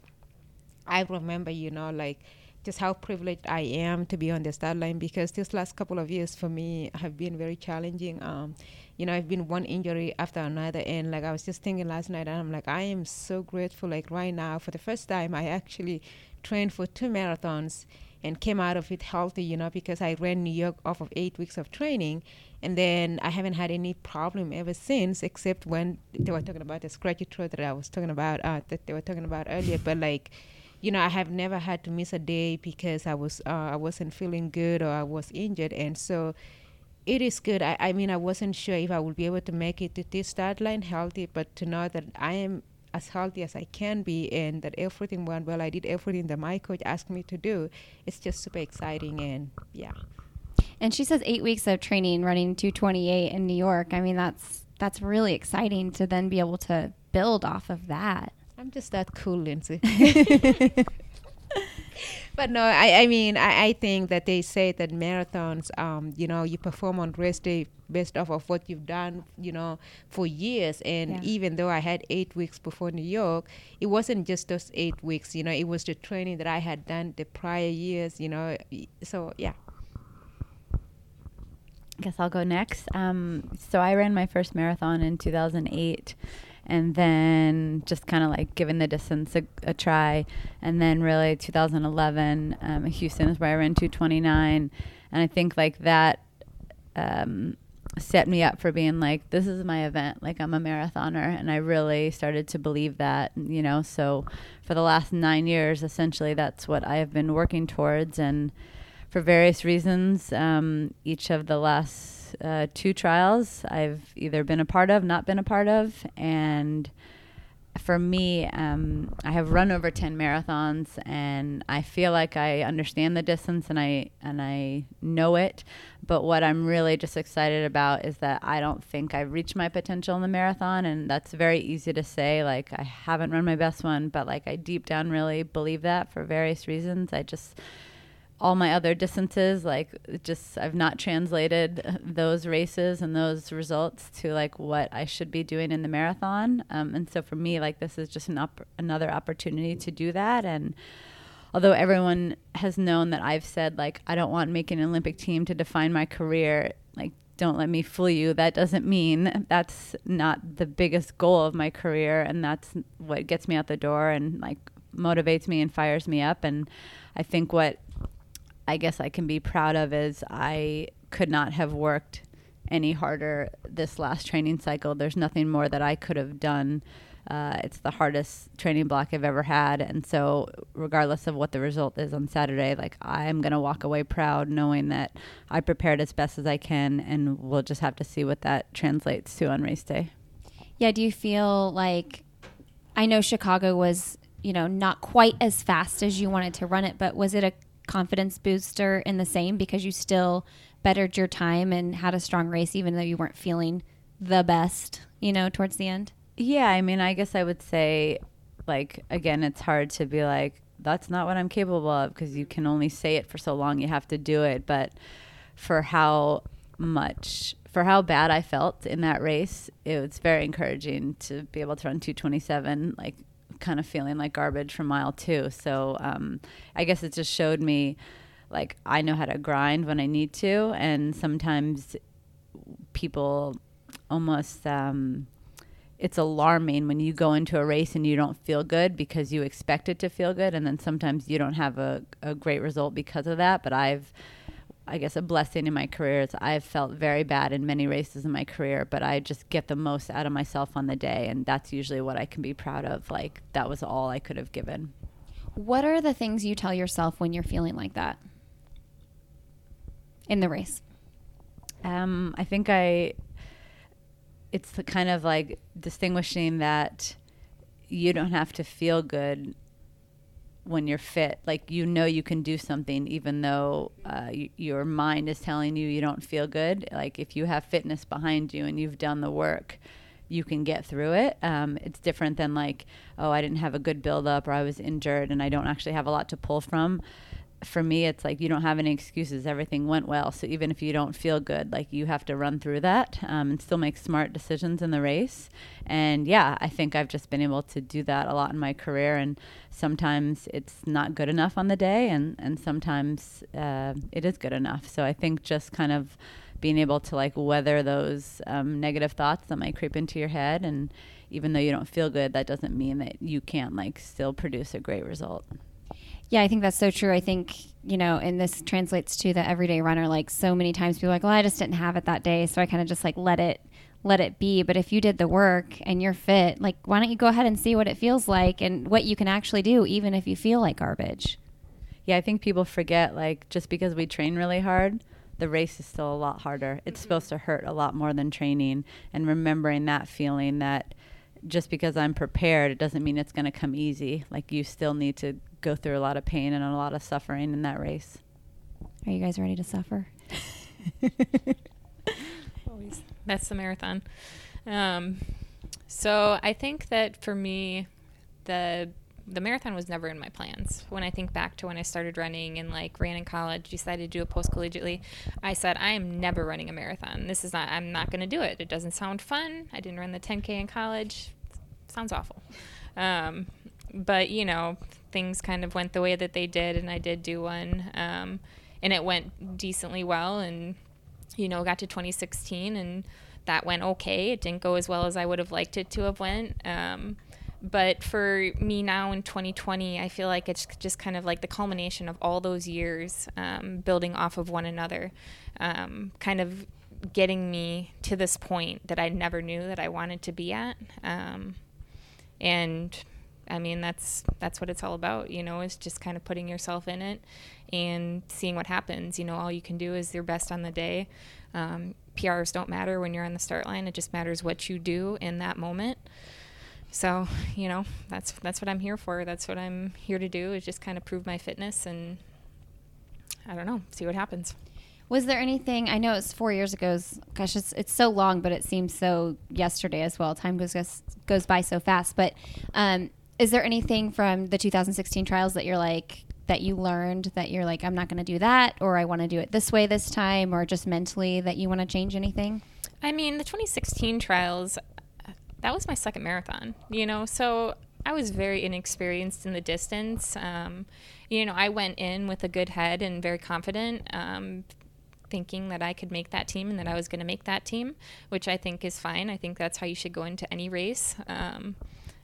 I remember, you know, like just how privileged I am to be on the start line because this last couple of years for me have been very challenging. Um, you know, I've been one injury after another, and like I was just thinking last night, and I'm like, I am so grateful. Like right now, for the first time, I actually trained for two marathons and came out of it healthy. You know, because I ran New York off of eight weeks of training, and then I haven't had any problem ever since, except when they were talking about the scratchy throat that I was talking about, uh, that they were talking about earlier. But like you know, I have never had to miss a day because I was uh, I wasn't feeling good or I was injured, and so it is good. I, I mean, I wasn't sure if I would be able to make it to this start line healthy, but to know that I am as healthy as I can be and that everything went well, I did everything that my coach asked me to do. It's just super exciting, and yeah. and she says eight weeks of training running 228 in new york i mean that's that's really exciting to then be able to build off of that I'm just that cool, Lindsey. but no, I, I mean, I, I think that they say that marathons, um, you know, you perform on race day based off of what you've done, you know, for years. And Yeah. even though I had eight weeks before New York, it wasn't just those eight weeks, you know, it was the training that I had done the prior years, you know. So, yeah. I guess I'll go next. Um, so I ran my first marathon in 2008 and then just kind of like giving the distance a, a try. And then really 2011, um, Houston is where I ran 229. And I think like that um, set me up for being like, this is my event. Like I'm a marathoner. And I really started to believe that, you know. So for the last nine years, essentially, that's what I have been working towards. And for various reasons, um, each of the last uh, two trials I've either been a part of, not been a part of. And for me, um, I have run over 10 marathons and I feel like I understand the distance and I, and I know it. But what I'm really just excited about is that I don't think I've reached my potential in the marathon. And that's very easy to say. Like, I haven't run my best one, but like, I deep down really believe that for various reasons. I just, all my other distances like just i've not translated those races and those results to like what i should be doing in the marathon. Um, and so for me like this is just an op- another opportunity to do that. And although everyone has known that i've said like i don't want making an olympic team to define my career like don't let me fool you that doesn't mean that's not the biggest goal of my career. And that's what gets me out the door and like motivates me and fires me up. And i think what I guess I can be proud of is I could not have worked any harder this last training cycle. There's nothing more that I could have done. Uh, it's the hardest training block I've ever had, and so regardless of what the result is on Saturday, like I'm gonna walk away proud, knowing that I prepared as best as I can, and we'll just have to see what that translates to on race day. Yeah, do you feel like I know Chicago was, you know, not quite as fast as you wanted to run it, but was it a confidence booster in the same because you still bettered your time and had a strong race even though you weren't feeling the best, you know, towards the end? Yeah, I mean, I guess I would say, like, again, it's hard to be like, that's not what I'm capable of because you can only say it for so long. You have to do it. But for how much, for how bad I felt in that race, it was very encouraging to be able to run 227, like, kind of feeling like garbage from mile two. So um, I guess it just showed me, like, I know how to grind when I need to. And sometimes people almost, um, it's alarming when you go into a race and you don't feel good because you expect it to feel good and then sometimes you don't have a, a great result because of that but i've i guess a blessing in my career is i've felt very bad in many races in my career but i just get the most out of myself on the day and that's usually what i can be proud of like that was all i could have given What are the things you tell yourself when you're feeling like that in the race? Um, I think I. It's the kind of like distinguishing that you don't have to feel good when you're fit. Like you know you can do something, even though uh, y- your mind is telling you you don't feel good. Like if you have fitness behind you and you've done the work, you can get through it. Um, it's different than like, oh, I didn't have a good build up or I was injured and I don't actually have a lot to pull from for me it's like you don't have any excuses. Everything went well. So even if you don't feel good like you have to run through that um, and still make smart decisions in the race. And yeah i think i've just been able to do that a lot in my career. And sometimes it's not good enough on the day and and sometimes uh, it is good enough. So i think just kind of being able to like weather those um, negative thoughts that might creep into your head. And even though you don't feel good that doesn't mean that you can't like still produce a great result Yeah, I think that's so true. I think, you know, and this translates to the everyday runner. Like so many times people are like, well, I just didn't have it that day. So I kind of just like let it, let it be. But if you did the work and you're fit, like, why don't you go ahead and see what it feels like and what you can actually do, even if you feel like garbage? Yeah, I think people forget like just because we train really hard, the race is still a lot harder. It's mm-hmm. supposed to hurt a lot more than training and remembering that feeling that just because I'm prepared, it doesn't mean it's going to come easy. Like you still need to go through a lot of pain and a lot of suffering in that race. Are you guys ready to suffer? Always. That's the marathon. Um, so I think that for me, the the marathon was never in my plans. When I think back to when I started running and like ran in college, decided to do it post collegiately, I said I am never running a marathon. This is not. I'm not going to do it. It doesn't sound fun. I didn't run the 10k in college. Sounds awful. Um, but you know, things kind of went the way that they did, and I did do one, um, and it went decently well, and you know, got to 2016, and that went okay. It didn't go as well as I would have liked it to have went. Um, but for me now in 2020, I feel like it's just kind of like the culmination of all those years um, building off of one another, um, kind of getting me to this point that I never knew that I wanted to be at. Um, and I mean, that's that's what it's all about, you know, is just kind of putting yourself in it and seeing what happens. You know, all you can do is your best on the day. Um, PRs don't matter when you're on the start line. It just matters what you do in that moment. So, you know, that's that's what I'm here for. That's what I'm here to do is just kind of prove my fitness and I don't know, see what happens. Was there anything? I know it's four years ago. Gosh, it's it's so long, but it seems so yesterday as well. Time goes goes, goes by so fast. But um, is there anything from the 2016 trials that you're like that you learned that you're like I'm not going to do that, or I want to do it this way this time, or just mentally that you want to change anything? I mean, the 2016 trials, that was my second marathon, you know, so I was very inexperienced in the distance. Um, you know, I went in with a good head and very confident, um, thinking that I could make that team and that I was going to make that team, which I think is fine. I think that's how you should go into any race. Um,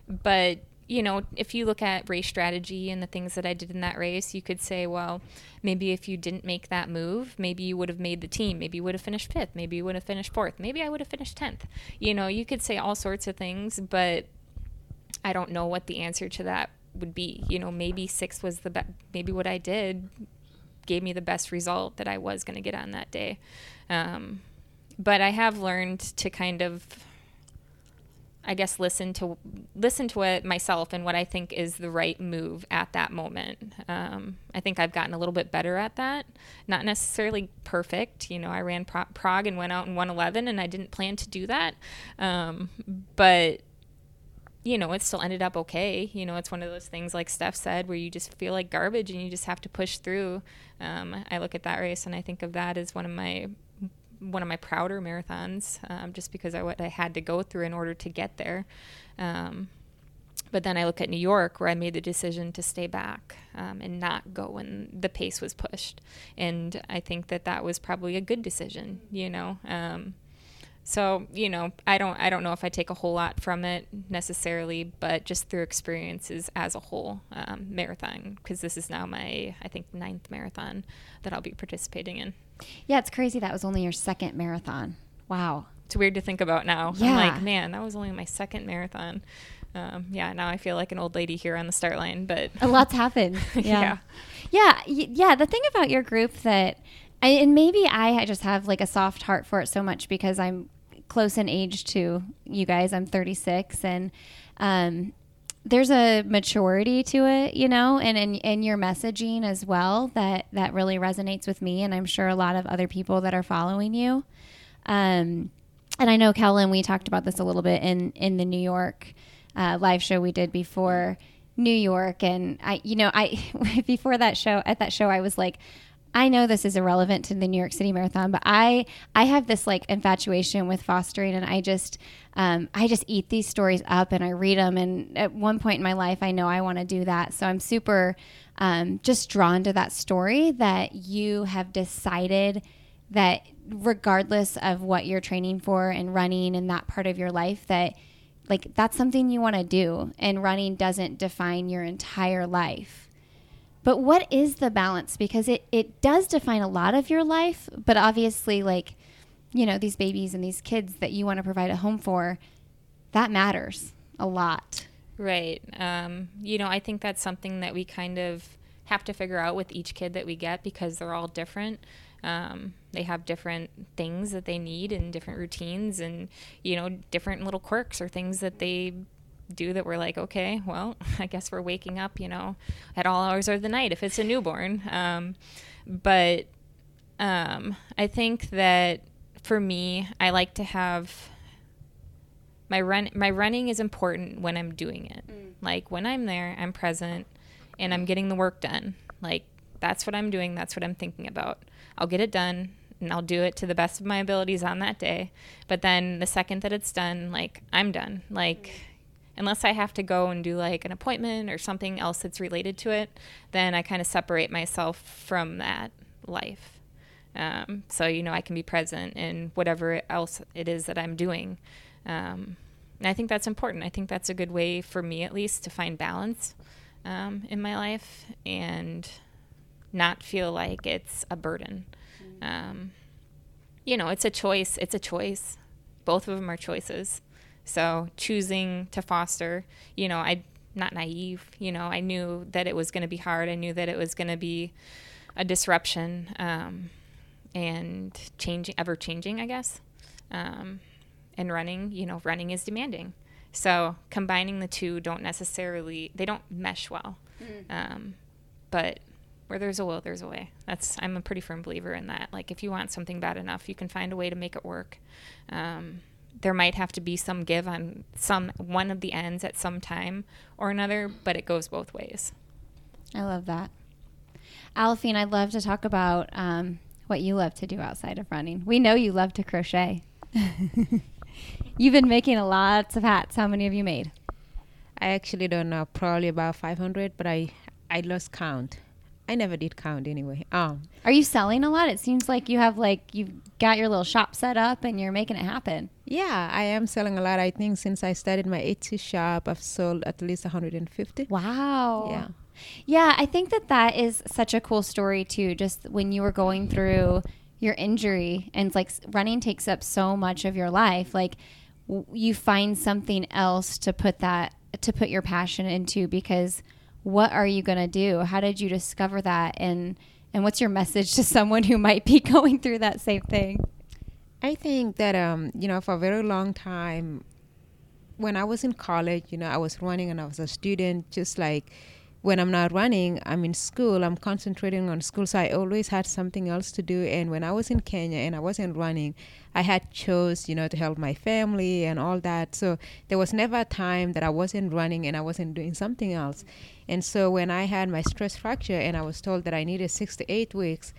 but you know, if you look at race strategy and the things that I did in that race, you could say, well, maybe if you didn't make that move, maybe you would have made the team. Maybe you would have finished fifth. Maybe you would have finished fourth. Maybe I would have finished 10th. You know, you could say all sorts of things, but I don't know what the answer to that would be. You know, maybe sixth was the best, maybe what I did gave me the best result that I was going to get on that day. Um, but I have learned to kind of I guess listen to listen to it myself and what I think is the right move at that moment. Um, I think I've gotten a little bit better at that. Not necessarily perfect. You know, I ran Prague and went out in 111, and I didn't plan to do that. Um, but you know, it still ended up okay. You know, it's one of those things like Steph said where you just feel like garbage and you just have to push through. Um, I look at that race and I think of that as one of my one of my prouder marathons, um, just because I what I had to go through in order to get there. Um, but then I look at New York, where I made the decision to stay back um, and not go when the pace was pushed, and I think that that was probably a good decision. You know, um, so you know, I don't I don't know if I take a whole lot from it necessarily, but just through experiences as a whole, um, marathon because this is now my I think ninth marathon that I'll be participating in. Yeah, it's crazy that was only your second marathon. Wow. It's weird to think about now. Yeah. I'm like, man, that was only my second marathon. Um, yeah, now I feel like an old lady here on the start line, but A lot's happened. Yeah. Yeah. Yeah. Yeah. The thing about your group that, And maybe I just have like a soft heart for it so much because I'm close in age to you guys. I'm 36 and, um, there's a maturity to it, you know, and in, in your messaging as well that that really resonates with me, and I'm sure a lot of other people that are following you. Um, and I know Kellen, we talked about this a little bit in in the New York uh, live show we did before New York, and I, you know, I before that show at that show, I was like. I know this is irrelevant to the New York City Marathon, but I I have this like infatuation with fostering, and I just um, I just eat these stories up and I read them. And at one point in my life, I know I want to do that. So I'm super um, just drawn to that story that you have decided that regardless of what you're training for and running in that part of your life, that like that's something you want to do, and running doesn't define your entire life. But what is the balance? Because it, it does define a lot of your life, but obviously, like, you know, these babies and these kids that you want to provide a home for, that matters a lot. Right. Um, you know, I think that's something that we kind of have to figure out with each kid that we get because they're all different. Um, they have different things that they need and different routines and, you know, different little quirks or things that they do that we're like, okay, well, I guess we're waking up, you know, at all hours of the night if it's a newborn. Um, but um, I think that for me, I like to have my run my running is important when I'm doing it. Like when I'm there, I'm present and I'm getting the work done. Like that's what I'm doing, that's what I'm thinking about. I'll get it done and I'll do it to the best of my abilities on that day. But then the second that it's done, like I'm done. Like unless I have to go and do like an appointment or something else that's related to it, then I kind of separate myself from that life. Um, so you know I can be present in whatever else it is that I'm doing. Um, and I think that's important. I think that's a good way for me, at least, to find balance um, in my life and not feel like it's a burden. Um, you know, it's a choice. It's a choice. Both of them are choices. So choosing to foster, you know, I not naive. You know, I knew that it was going to be hard. I knew that it was going to be a disruption um, and changing, ever changing, I guess. Um, and running, you know, running is demanding. So combining the two don't necessarily they don't mesh well. Um, but where there's a will, there's a way. That's I'm a pretty firm believer in that. Like if you want something bad enough, you can find a way to make it work. Um, there might have to be some give on some one of the ends at some time or another, but it goes both ways. I love that. Aliphine, I'd love to talk about um, what you love to do outside of running. We know you love to crochet. You've been making lots of hats. How many have you made? I actually don't know, probably about 500, but I I lost count. I never did count anyway. Um, Are you selling a lot? It seems like you have like you've got your little shop set up and you're making it happen. yeah, I am selling a lot. I think since I started my Etsy shop, I've sold at least 150. Wow. Yeah. Yeah, I think that that is such a cool story too. Just when you were going through your injury and like running takes up so much of your life, like w- you find something else to put that to put your passion into because what are you going to do? How did you discover that and and what's your message to someone who might be going through that same thing? I think that um, you know, for a very long time, when I was in college, you know, I was running and I was a student, just like when I'm not running, I'm in school, I'm concentrating on school. So I always had something else to do. And when I was in Kenya and I wasn't running, I had chose, you know, to help my family and all that. So there was never a time that I wasn't running and I wasn't doing something else. And so when I had my stress fracture and I was told that I needed six to eight weeks,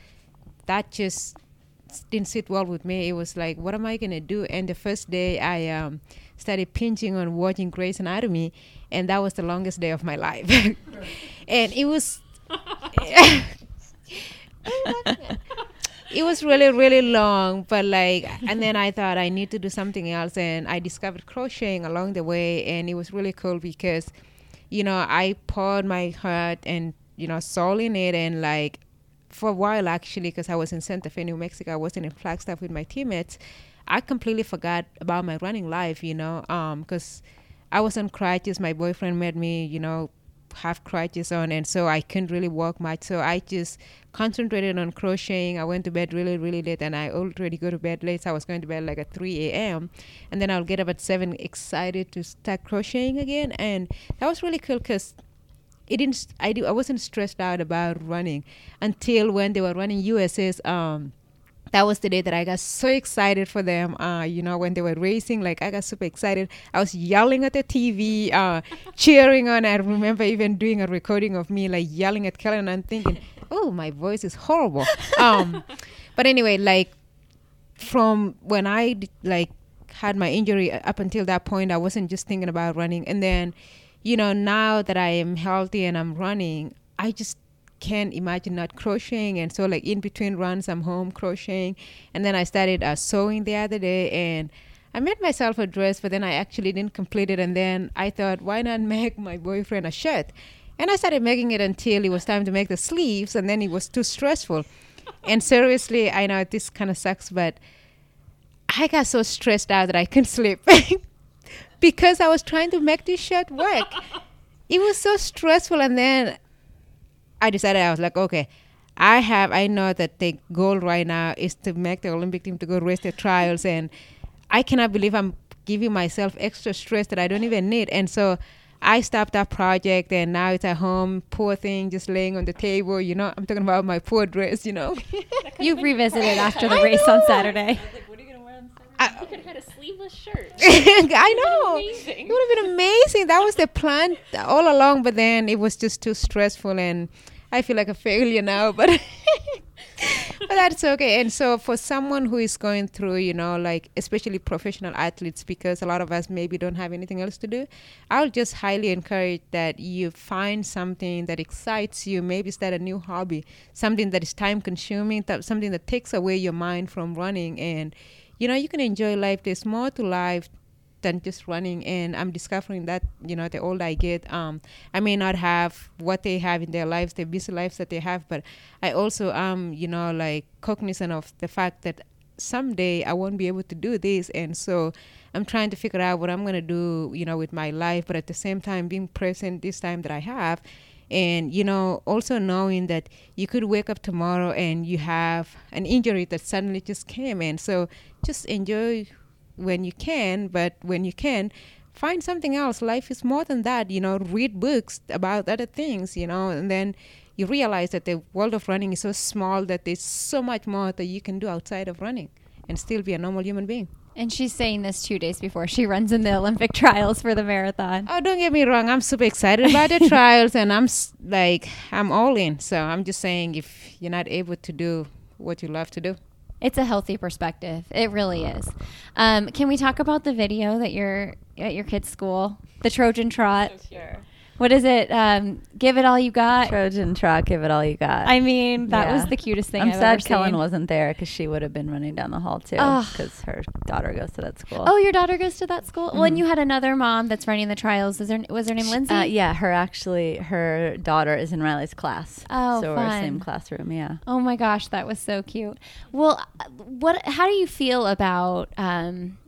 that just didn't sit well with me. It was like, what am I gonna do? And the first day I um, started pinching on watching Grey's Anatomy, and that was the longest day of my life. and it was. it was really really long but like and then i thought i need to do something else and i discovered crocheting along the way and it was really cool because you know i poured my heart and you know soul in it and like for a while actually because i was in santa fe new mexico i wasn't in flagstaff with my teammates i completely forgot about my running life you know because um, i was on crutches my boyfriend made me you know have crutches on and so I couldn't really walk much. So I just concentrated on crocheting. I went to bed really, really late and I already go to bed late. So I was going to bed like at 3 a.m. And then I'll get up at 7 excited to start crocheting again. And that was really cool because it didn't, I, do, I wasn't stressed out about running until when they were running USS. Um, that was the day that I got so excited for them. Uh, you know, when they were racing, like I got super excited. I was yelling at the TV, uh, cheering on. I remember even doing a recording of me like yelling at Kellen and thinking, "Oh, my voice is horrible." Um, but anyway, like from when I like had my injury up until that point, I wasn't just thinking about running. And then, you know, now that I am healthy and I'm running, I just can't imagine not crocheting. And so like in between runs i'm home crocheting. And then i started uh, sewing the other day and i made myself a dress but then i actually didn't complete it. And then i thought why not make my boyfriend a shirt? And i started making it until it was time to make the sleeves and then it was too stressful. And seriously i know this kind of sucks but i got so stressed out that i couldn't sleep because i was trying to make this shirt work it was so stressful and then I decided I was like, okay, I have I know that the goal right now is to make the Olympic team to go race the trials, and I cannot believe I'm giving myself extra stress that I don't even need, and so. I stopped that project and now it's at home, poor thing, just laying on the table. You know, I'm talking about my poor dress, you know. you revisited after the race on Saturday. I, you could have had a sleeveless shirt. I know. It would have been amazing. That was the plan all along, but then it was just too stressful and I feel like a failure now, but but that's okay. And so for someone who is going through, you know, like especially professional athletes, because a lot of us maybe don't have anything else to do, I'll just highly encourage that you find something that excites you. Maybe start a new hobby, something that is time consuming, th- something that takes away your mind from running, and you know you can enjoy life. There's more to life than just running and i'm discovering that you know the older i get um, i may not have what they have in their lives the busy lives that they have but i also am you know like cognizant of the fact that someday i won't be able to do this and so i'm trying to figure out what i'm going to do you know with my life but at the same time being present this time that i have and you know also knowing that you could wake up tomorrow and you have an injury that suddenly just came in so just enjoy when you can, but when you can, find something else. Life is more than that. You know, read books about other things, you know, and then you realize that the world of running is so small that there's so much more that you can do outside of running and still be a normal human being. And she's saying this two days before she runs in the Olympic trials for the marathon. Oh, don't get me wrong. I'm super excited about the trials and I'm like, I'm all in. So I'm just saying if you're not able to do what you love to do, it's a healthy perspective. It really is. Um, can we talk about the video that you're at your kid's school, the Trojan Trot? sure. What is it? Um, give it all you got. Trojan Trot, give it all you got. I mean, that yeah. was the cutest thing. I'm I've sad Kellen wasn't there because she would have been running down the hall too. Because her daughter goes to that school. Oh, your daughter goes to that school. Mm-hmm. Well, and you had another mom that's running the trials. Is was her name Lindsay? Uh, yeah, her actually her daughter is in Riley's class. Oh, so fun. we're same classroom. Yeah. Oh my gosh, that was so cute. Well, what? How do you feel about um,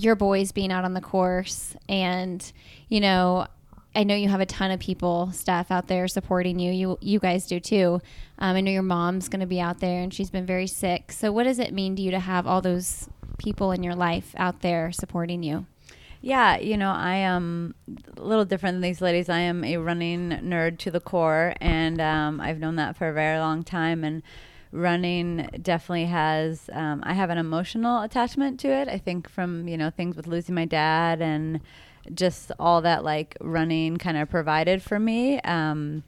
your boys being out on the course and you know? I know you have a ton of people, staff out there supporting you. You you guys do too. Um, I know your mom's going to be out there, and she's been very sick. So, what does it mean to you to have all those people in your life out there supporting you? Yeah, you know, I am a little different than these ladies. I am a running nerd to the core, and um, I've known that for a very long time. And running definitely has, um, I have an emotional attachment to it. I think from, you know, things with losing my dad and just all that like running kind of provided for me. Um,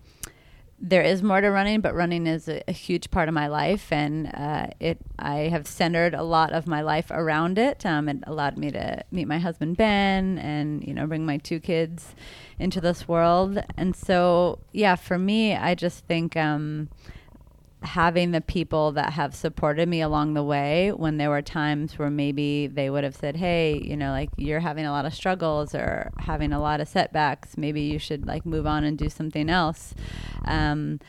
there is more to running, but running is a, a huge part of my life, and uh, it I have centered a lot of my life around it. Um, it allowed me to meet my husband Ben, and you know bring my two kids into this world. And so, yeah, for me, I just think. Um, having the people that have supported me along the way when there were times where maybe they would have said hey you know like you're having a lot of struggles or having a lot of setbacks. Maybe you should like move on and do something else. Um,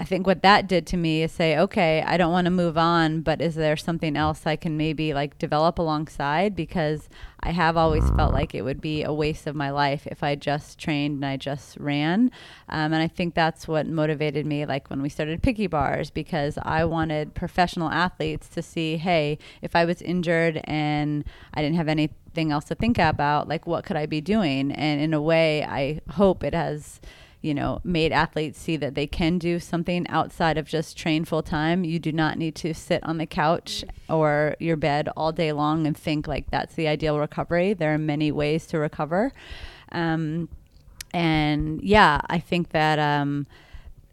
I think what that did to me is say, okay, I don't want to move on, but is there something else I can maybe like develop alongside? Because I have always felt like it would be a waste of my life if I just trained and I just ran. Um, and I think that's what motivated me, like when we started Picky Bars, because I wanted professional athletes to see, hey, if I was injured and I didn't have anything else to think about, like what could I be doing? And in a way, I hope it has you know, made athletes see that they can do something outside of just train full time. You do not need to sit on the couch or your bed all day long and think like that's the ideal recovery. There are many ways to recover. Um, and yeah, I think that. Um,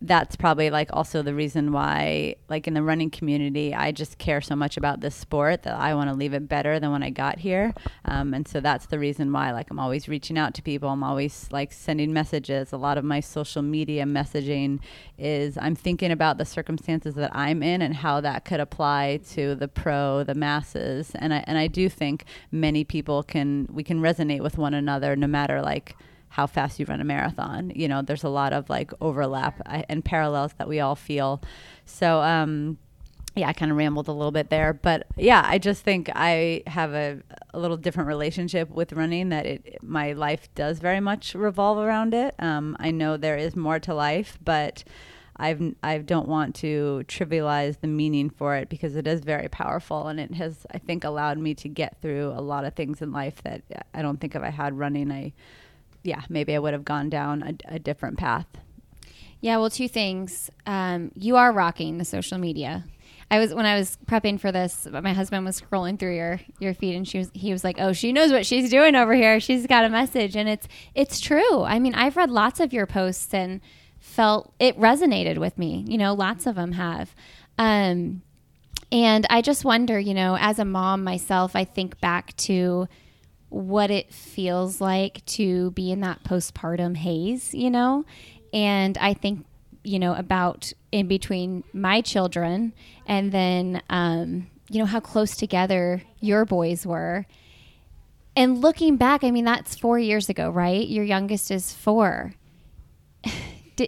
that's probably like also the reason why like in the running community i just care so much about this sport that i want to leave it better than when i got here. Um, and so that's the reason why like i'm always reaching out to people. I'm always like sending messages. A lot of my social media messaging is i'm thinking about the circumstances that i'm in and how that could apply to the pro the masses. And i and i do think many people can we can resonate with one another no matter like how fast you run a marathon. You know, there's a lot of like overlap and parallels that we all feel. So, um, yeah, I kind of rambled a little bit there, but yeah, I just think I have a, a little different relationship with running. That it, my life does very much revolve around it. Um, I know there is more to life, but I've I don't want to trivialize the meaning for it because it is very powerful, and it has I think allowed me to get through a lot of things in life that I don't think if I had running, I yeah, maybe I would have gone down a, a different path. Yeah, well, two things. Um, you are rocking the social media. I was when I was prepping for this, my husband was scrolling through your your feed, and she was he was like, "Oh, she knows what she's doing over here. She's got a message," and it's it's true. I mean, I've read lots of your posts and felt it resonated with me. You know, lots of them have. Um, and I just wonder, you know, as a mom myself, I think back to what it feels like to be in that postpartum haze, you know? And I think, you know, about in between my children and then, um, you know, how close together your boys were. And looking back, I mean, that's four years ago, right? Your youngest is four.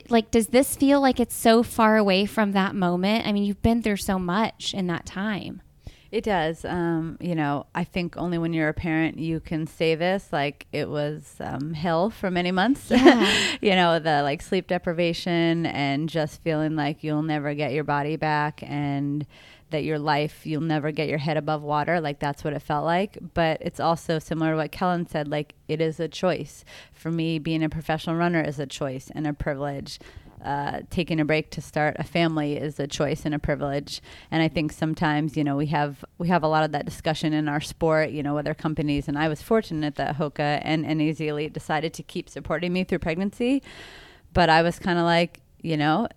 Like, does this feel like it's so far away from that moment? I mean, you've been through so much in that time. It does. Um, you know, I think only when you're a parent you can say this. Like it was um, hell for many months. Yeah. you know, the like sleep deprivation and just feeling like you'll never get your body back and that your life you'll never get your head above water. Like that's what it felt like. But it's also similar to what Kellen said. Like it is a choice. For me, being a professional runner is a choice and a privilege uh, taking a break to start a family is a choice and a privilege. And I think sometimes, you know, we have we have a lot of that discussion in our sport, you know, other companies. And I was fortunate that Hoka and, and NAZ Elite decided to keep supporting me through pregnancy. But I was kind of like, you know,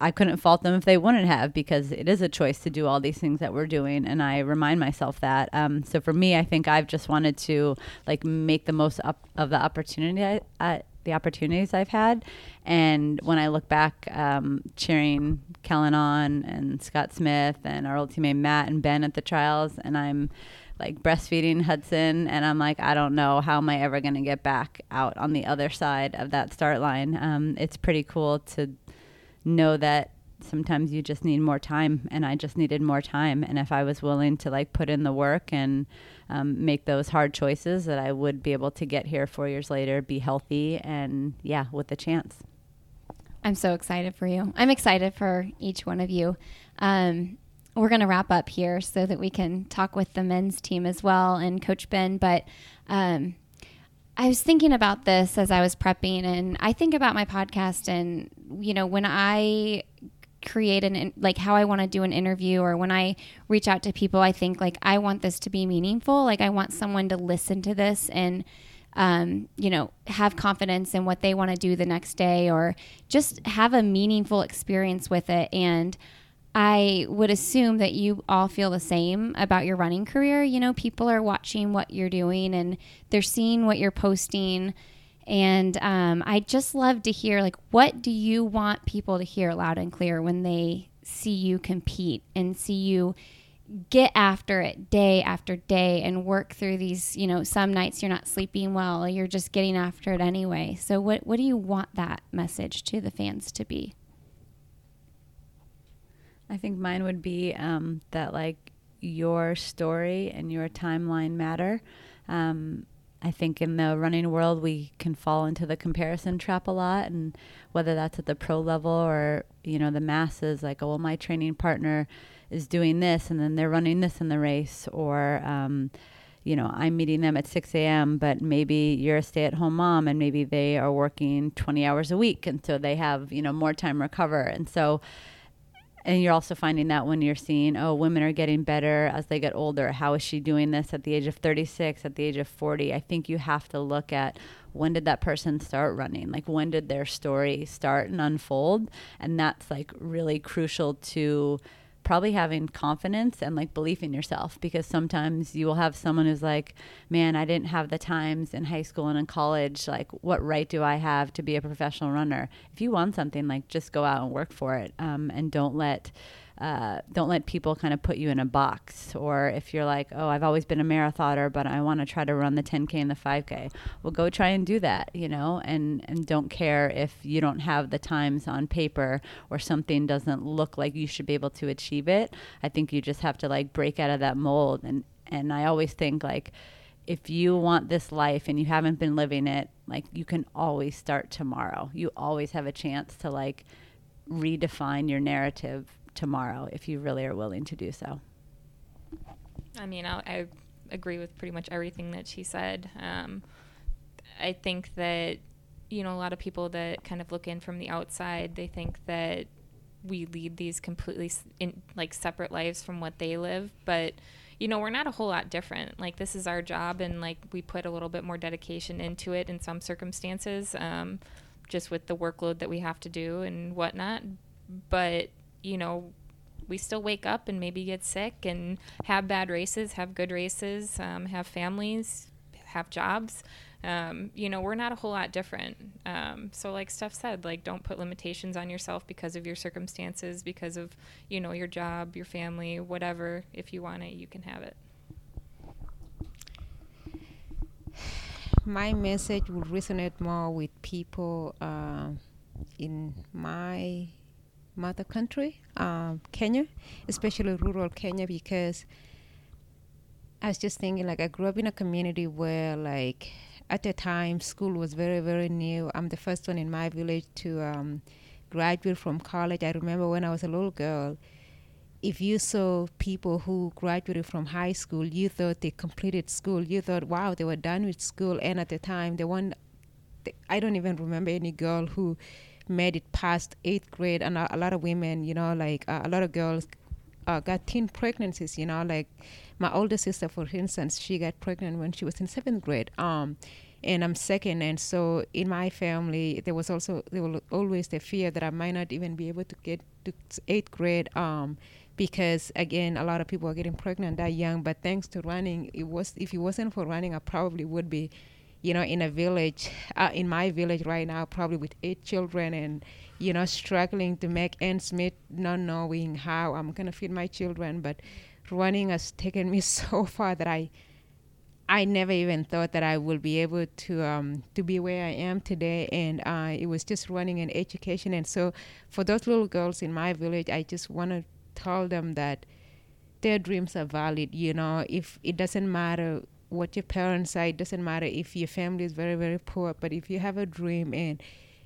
I couldn't fault them if they wouldn't have because it is a choice to do all these things that we're doing, and I remind myself that. Um, so for me, I think I've just wanted to like make the most up of the opportunity I, I, the opportunities I've had. And when I look back, um, cheering Kellen on and Scott Smith and our old teammate Matt and Ben at the trials, and I'm like breastfeeding Hudson, and I'm like, I don't know how am I ever going to get back out on the other side of that start line. Um, it's pretty cool to know that sometimes you just need more time, and I just needed more time. And if I was willing to like put in the work and um, make those hard choices that I would be able to get here four years later, be healthy, and yeah, with a chance. I'm so excited for you. I'm excited for each one of you. Um, we're going to wrap up here so that we can talk with the men's team as well and Coach Ben. But um, I was thinking about this as I was prepping, and I think about my podcast, and you know, when I create an like how I want to do an interview or when I reach out to people, I think like I want this to be meaningful. Like I want someone to listen to this and um, you know, have confidence in what they want to do the next day or just have a meaningful experience with it. And I would assume that you all feel the same about your running career. You know, people are watching what you're doing and they're seeing what you're posting. And um, I just love to hear, like, what do you want people to hear loud and clear when they see you compete and see you get after it day after day and work through these, you know, some nights you're not sleeping well, you're just getting after it anyway. So, what, what do you want that message to the fans to be? I think mine would be um, that, like, your story and your timeline matter. Um, I think in the running world, we can fall into the comparison trap a lot. And whether that's at the pro level or, you know, the masses, like, oh, well, my training partner is doing this and then they're running this in the race. Or, um, you know, I'm meeting them at 6 a.m., but maybe you're a stay at home mom and maybe they are working 20 hours a week. And so they have, you know, more time recover. And so, and you're also finding that when you're seeing oh women are getting better as they get older how is she doing this at the age of 36 at the age of 40 i think you have to look at when did that person start running like when did their story start and unfold and that's like really crucial to probably having confidence and like belief in yourself because sometimes you will have someone who's like, man, I didn't have the times in high school and in college. Like, what right do I have to be a professional runner? If you want something, like, just go out and work for it um, and don't let uh, don't let people kind of put you in a box. Or if you're like, oh, I've always been a marathoner, but I want to try to run the 10K and the 5K, well, go try and do that, you know, and, and don't care if you don't have the times on paper or something doesn't look like you should be able to achieve it. I think you just have to like break out of that mold. And, and I always think like, if you want this life and you haven't been living it, like you can always start tomorrow. You always have a chance to like redefine your narrative tomorrow if you really are willing to do so. I mean, I, I agree with pretty much everything that she said. Um, I think that you know a lot of people that kind of look in from the outside, they think that we lead these completely in like separate lives from what they live, but you know we're not a whole lot different like this is our job and like we put a little bit more dedication into it in some circumstances um, just with the workload that we have to do and whatnot but you know, we still wake up and maybe get sick and have bad races, have good races, um, have families, have jobs. Um, you know, we're not a whole lot different. Um, so, like Steph said, like don't put limitations on yourself because of your circumstances, because of you know your job, your family, whatever. If you want it, you can have it. My message will resonate more with people uh, in my mother country, um, Kenya, especially rural Kenya, because I was just thinking, like, I grew up in a community where, like, at the time, school was very, very new. I'm the first one in my village to um, graduate from college. I remember when I was a little girl, if you saw people who graduated from high school, you thought they completed school. You thought, wow, they were done with school. And at the time, the one, I don't even remember any girl who made it past eighth grade, and a, a lot of women, you know, like uh, a lot of girls uh, got teen pregnancies. You know, like my older sister, for instance, she got pregnant when she was in seventh grade. Um, and I'm second, and so in my family, there was also there was always the fear that I might not even be able to get to eighth grade. Um, because again, a lot of people are getting pregnant that young. But thanks to running, it was if it wasn't for running, I probably would be you know, in a village, uh, in my village right now, probably with eight children and, you know, struggling to make ends meet, not knowing how I'm going to feed my children. But running has taken me so far that I, I never even thought that I would be able to um, to be where I am today, and uh, it was just running an education. And so, for those little girls in my village, I just want to tell them that their dreams are valid. You know, if it doesn't matter what your parents are. It doesn't matter if your family is very, very poor, but if you have a dream and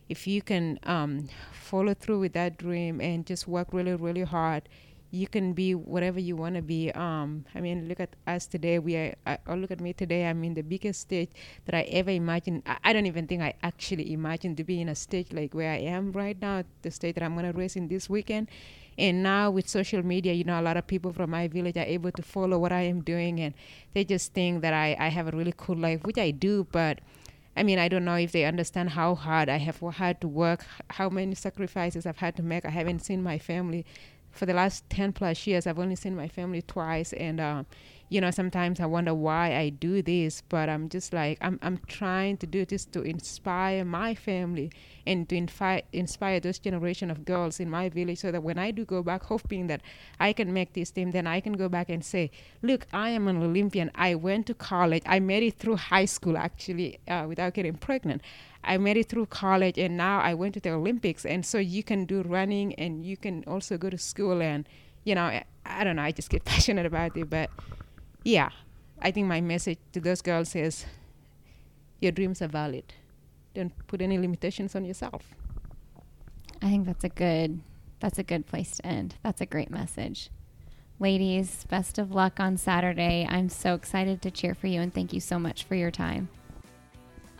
if you can um, follow through with that dream and just work really, really hard, you can be whatever you want to be. Um, I mean, look at us today. We are, I, or look at me today. I'm in the biggest stage that I ever imagined. I, I don't even think I actually imagined to be in a stage like where I am right now, the stage that I'm going to race in this weekend. And now with social media, you know, a lot of people from my village are able to follow what I am doing, and they just think that I, I have a really cool life, which I do, but. I mean, I don't know if they understand how hard I have had to work, how many sacrifices I've had to make. I haven't seen my family for the last 10 plus years. I've only seen my family twice. And, uh, you know, sometimes I wonder why I do this, but I'm just like, I'm, I'm trying to do this to inspire my family and to infi- inspire those generation of girls in my village so that when I do go back, hoping that I can make this team, then I can go back and say, look, I am an Olympian. I went to college. I made it through high school, actually, uh, without getting pregnant. I made it through college and now I went to the Olympics. And so you can do running and you can also go to school. And, you know, I, I don't know, I just get passionate about it. But yeah, I think my message to those girls is your dreams are valid. Don't put any limitations on yourself. I think that's a good that's a good place to end. That's a great message. Ladies, best of luck on Saturday. I'm so excited to cheer for you and thank you so much for your time.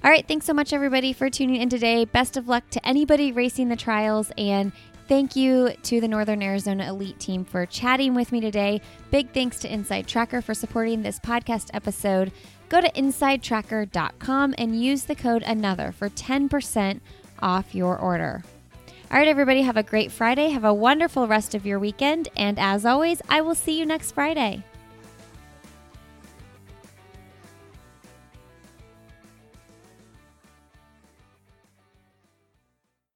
All right, thanks so much everybody for tuning in today. Best of luck to anybody racing the trials and Thank you to the Northern Arizona Elite team for chatting with me today. Big thanks to Inside Tracker for supporting this podcast episode. Go to insidetracker.com and use the code ANOTHER for 10% off your order. All right, everybody, have a great Friday. Have a wonderful rest of your weekend. And as always, I will see you next Friday.